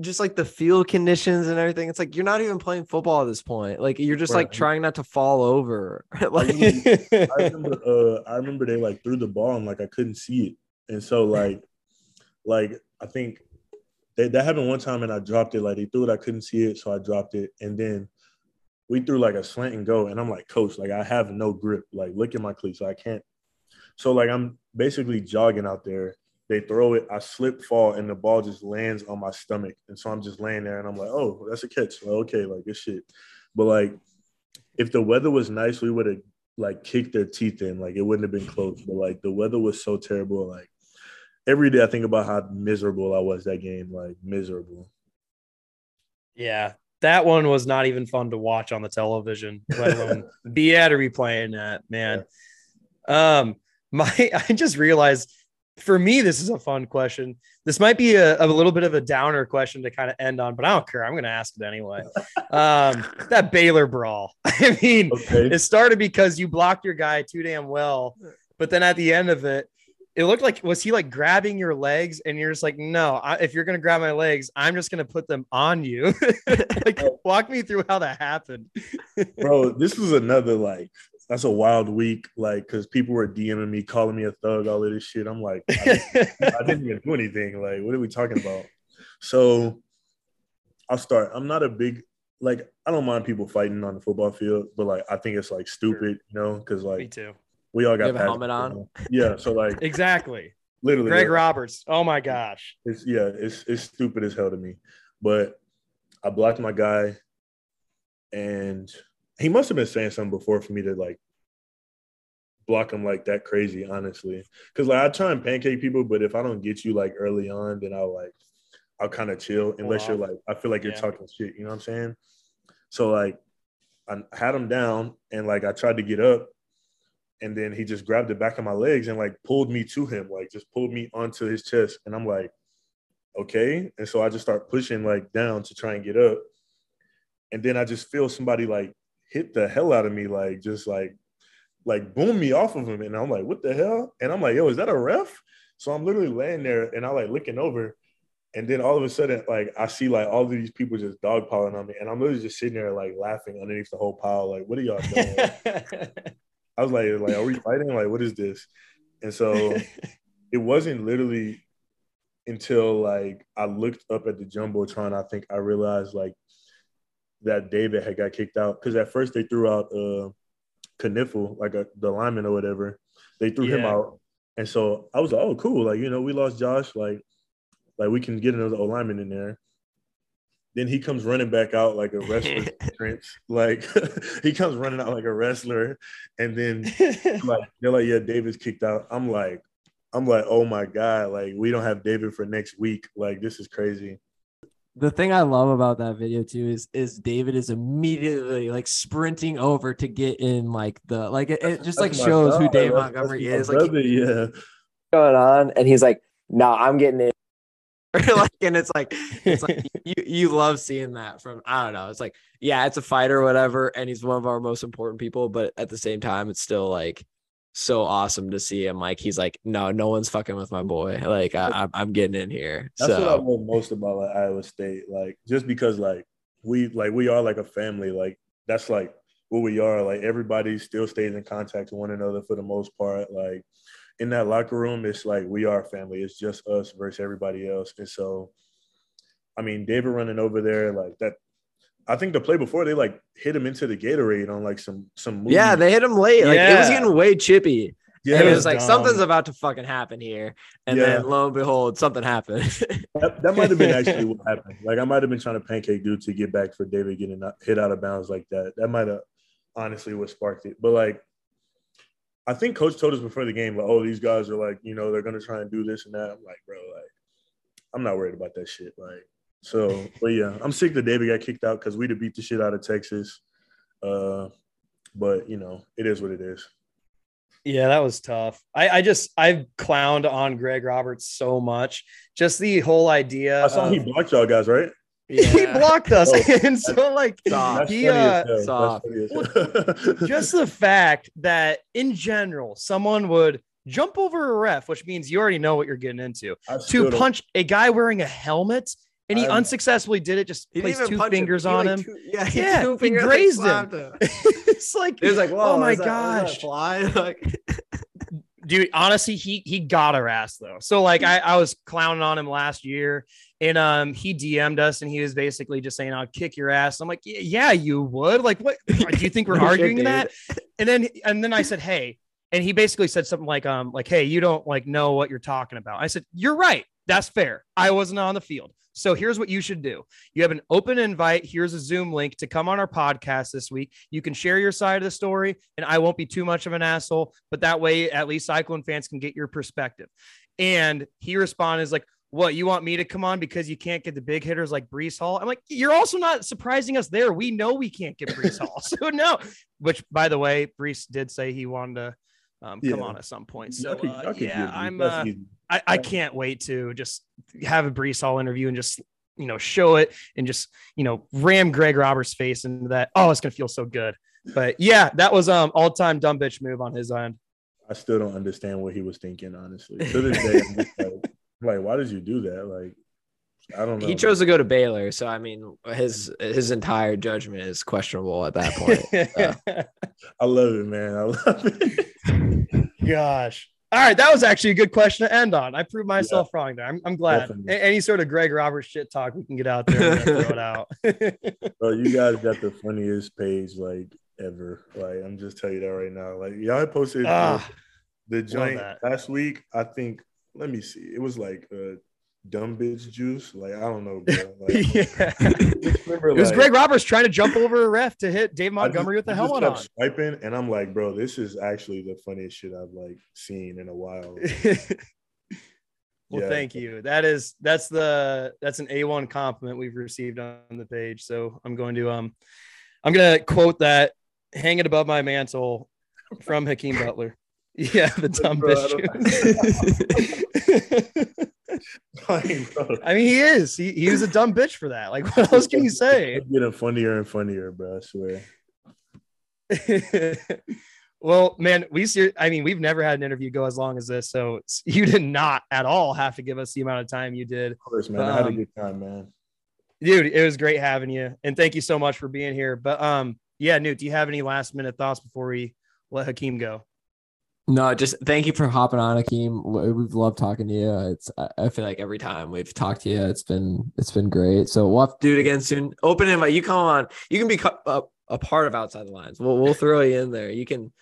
just like the field conditions and everything. It's like you're not even playing football at this point. Like you're just right. like trying not to fall over. like I remember, uh, I remember they like threw the ball and like I couldn't see it, and so like, like I think they, that happened one time and I dropped it. Like they threw it, I couldn't see it, so I dropped it. And then we threw like a slant and go. And I'm like, coach, like I have no grip. Like look at my cleats. So I can't. So like I'm basically jogging out there. They throw it, I slip, fall, and the ball just lands on my stomach. And so I'm just laying there and I'm like, oh, that's a catch. Well, okay, like this shit. But like if the weather was nice, we would have like kicked their teeth in. Like it wouldn't have been close. But like the weather was so terrible. Like every day I think about how miserable I was that game, like miserable. Yeah, that one was not even fun to watch on the television, let alone be at a replaying that, man. Yeah. Um, my I just realized for me, this is a fun question. This might be a, a little bit of a downer question to kind of end on, but I don't care. I'm going to ask it anyway. um, that Baylor brawl. I mean, okay. it started because you blocked your guy too damn well, but then at the end of it, it looked like was he like grabbing your legs and you're just like no I, if you're gonna grab my legs i'm just gonna put them on you like walk me through how that happened bro this was another like that's a wild week like because people were dming me calling me a thug all of this shit i'm like I, I didn't even do anything like what are we talking about so i'll start i'm not a big like i don't mind people fighting on the football field but like i think it's like stupid you know because like me too we all got a helmet on. Yeah, so like exactly. Literally, Greg yeah. Roberts. Oh my gosh. It's yeah, it's it's stupid as hell to me. But I blocked my guy, and he must have been saying something before for me to like block him like that crazy, honestly. Because like I try and pancake people, but if I don't get you like early on, then I'll like I'll kind of chill unless you're like I feel like you're yeah. talking shit. You know what I'm saying? So like I had him down, and like I tried to get up, and then he just grabbed the back of my legs and like pulled me to him, like just pulled me onto his chest. And I'm like, okay. And so I just start pushing like down to try and get up. And then I just feel somebody like hit the hell out of me, like just like like boom me off of him. And I'm like, what the hell? And I'm like, yo, is that a ref? So I'm literally laying there and I like looking over. And then all of a sudden, like I see like all of these people just dogpiling on me. And I'm literally just sitting there like laughing underneath the whole pile. Like, what are y'all doing? I was like, like, are we fighting? Like, what is this? And so it wasn't literally until like I looked up at the jumbotron, I think I realized like that David had got kicked out because at first they threw out uh Knipfel, like a, the lineman or whatever. They threw yeah. him out, and so I was like, oh, cool, like you know, we lost Josh, like like we can get another lineman in there. Then he comes running back out like a wrestler entrance. Like he comes running out like a wrestler. And then like they're like, yeah, David's kicked out. I'm like, I'm like, oh my God, like we don't have David for next week. Like this is crazy. The thing I love about that video too is is David is immediately like sprinting over to get in like the like it, it just like shows God. who Dave Montgomery is. Like yeah. Going on and he's like, no, I'm getting in like and it's like it's like you you love seeing that from I don't know. It's like yeah, it's a fighter or whatever, and he's one of our most important people, but at the same time, it's still like so awesome to see him. Like he's like, no, no one's fucking with my boy. Like I, I'm getting in here. That's so. what I love most about like Iowa State. Like just because like we like we are like a family. Like that's like what we are. Like everybody still stays in contact with one another for the most part. Like in that locker room, it's like we are family. It's just us versus everybody else. And so, I mean, David running over there like that. I think the play before they like hit him into the Gatorade on like some some. Movie. Yeah, they hit him late. Like it was getting way chippy. Yeah, and it was like dumb. something's about to fucking happen here, and yeah. then lo and behold, something happened. that, that might have been actually what happened. Like I might have been trying to pancake dude to get back for David getting hit out of bounds like that. That might have honestly what sparked it. But like, I think coach told us before the game, like, oh, these guys are like, you know, they're gonna try and do this and that. I'm like, bro, like, I'm not worried about that shit. Like, so, but yeah, I'm sick that David got kicked out because we'd have beat the shit out of Texas. Uh, but you know, it is what it is. Yeah, that was tough. I, I just I've clowned on Greg Roberts so much. Just the whole idea. I saw of, he blocked y'all guys, right? Yeah. he blocked us, oh, and so like soft. he uh, just the fact that in general someone would jump over a ref, which means you already know what you're getting into, to punch a guy wearing a helmet and he I'm, unsuccessly did it. Just placed two fingers him. on him. Two, yeah, he, yeah, he grazed him. him. it's like it was like, oh my that, gosh, fly. Like, dude, honestly, he he got our ass though. So like, I I was clowning on him last year, and um, he DM'd us, and he was basically just saying, "I'll kick your ass." I'm like, yeah, you would. Like, what do you think we're arguing shit, that? And then and then I said, hey. And he basically said something like, um, like, hey, you don't like know what you're talking about. I said, You're right. That's fair. I wasn't on the field. So here's what you should do. You have an open invite. Here's a Zoom link to come on our podcast this week. You can share your side of the story, and I won't be too much of an asshole, but that way at least Cyclone fans can get your perspective. And he responded is like, what you want me to come on because you can't get the big hitters like Breece Hall? I'm like, you're also not surprising us there. We know we can't get Breece Hall. So no, which by the way, Breece did say he wanted to um, yeah. come on at some point. So uh, yeah, I'm. Uh, I, I can't wait to just have a Breece Hall interview and just you know show it and just you know ram Greg Roberts' face into that. Oh, it's gonna feel so good. But yeah, that was um all time dumb bitch move on his end. I still don't understand what he was thinking, honestly. To this day, I'm like, like, why did you do that? Like, I don't know. He chose to go to Baylor, so I mean, his his entire judgment is questionable at that point. So. I love it, man. I love it. Gosh. All right, that was actually a good question to end on. I proved myself yeah, wrong there. I'm, I'm glad. Definitely. Any sort of Greg Roberts shit talk we can get out there, throw it out. Bro, you guys got the funniest page like ever. Like I'm just telling you that right now. Like y'all posted ah, the, the joint last week. I think. Let me see. It was like uh, dumb bitch juice. Like I don't know, bro. Like, yeah. remember, it was like, Greg Roberts trying to jump over a ref to hit Dave Montgomery just, with the helmet on. Swiping, and I'm like, bro, this is actually the funniest shit I've like seen in a while. well, yeah. thank you. That is that's the that's an A1 compliment we've received on the page. So I'm going to um I'm gonna quote that, hang it above my mantle from Hakeem Butler. Yeah, the dumb bitch. I mean, he is. He, he was a dumb bitch for that. Like, what else can you say? It's getting funnier and funnier, bro. I swear. well, man, we see. I mean, we've never had an interview go as long as this, so you did not at all have to give us the amount of time you did. Of course, man. Um, I had a um, good time, man. Dude, it was great having you, and thank you so much for being here. But um, yeah, Newt, do you have any last minute thoughts before we let Hakeem go? No, just thank you for hopping on, Akeem. We've loved talking to you. It's I feel like every time we've talked to you, it's been it's been great. So we'll have to do it again soon. Open invite. You come on. You can be a, a part of outside the lines. We'll we'll throw you in there. You can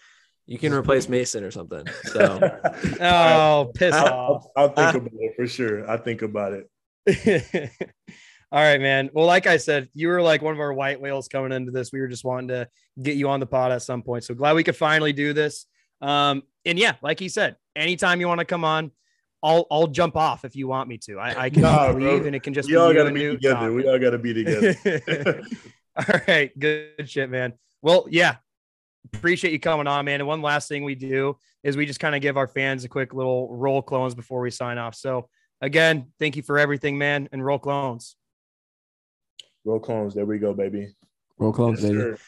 you can replace Mason or something. So oh, piss I'll, off. I'll, I'll think about it for sure. I think about it. All right, man. Well, like I said, you were like one of our white whales coming into this. We were just wanting to get you on the pod at some point. So glad we could finally do this. Um, and yeah, like he said, anytime you want to come on, I'll I'll jump off if you want me to. I, I can nah, leave bro. and it can just we all gotta be together. Topic. We all gotta be together. all right, good shit, man. Well, yeah, appreciate you coming on, man. And one last thing we do is we just kind of give our fans a quick little roll clones before we sign off. So again, thank you for everything, man, and roll clones. Roll clones. There we go, baby. Roll clones, yes, baby. Sir.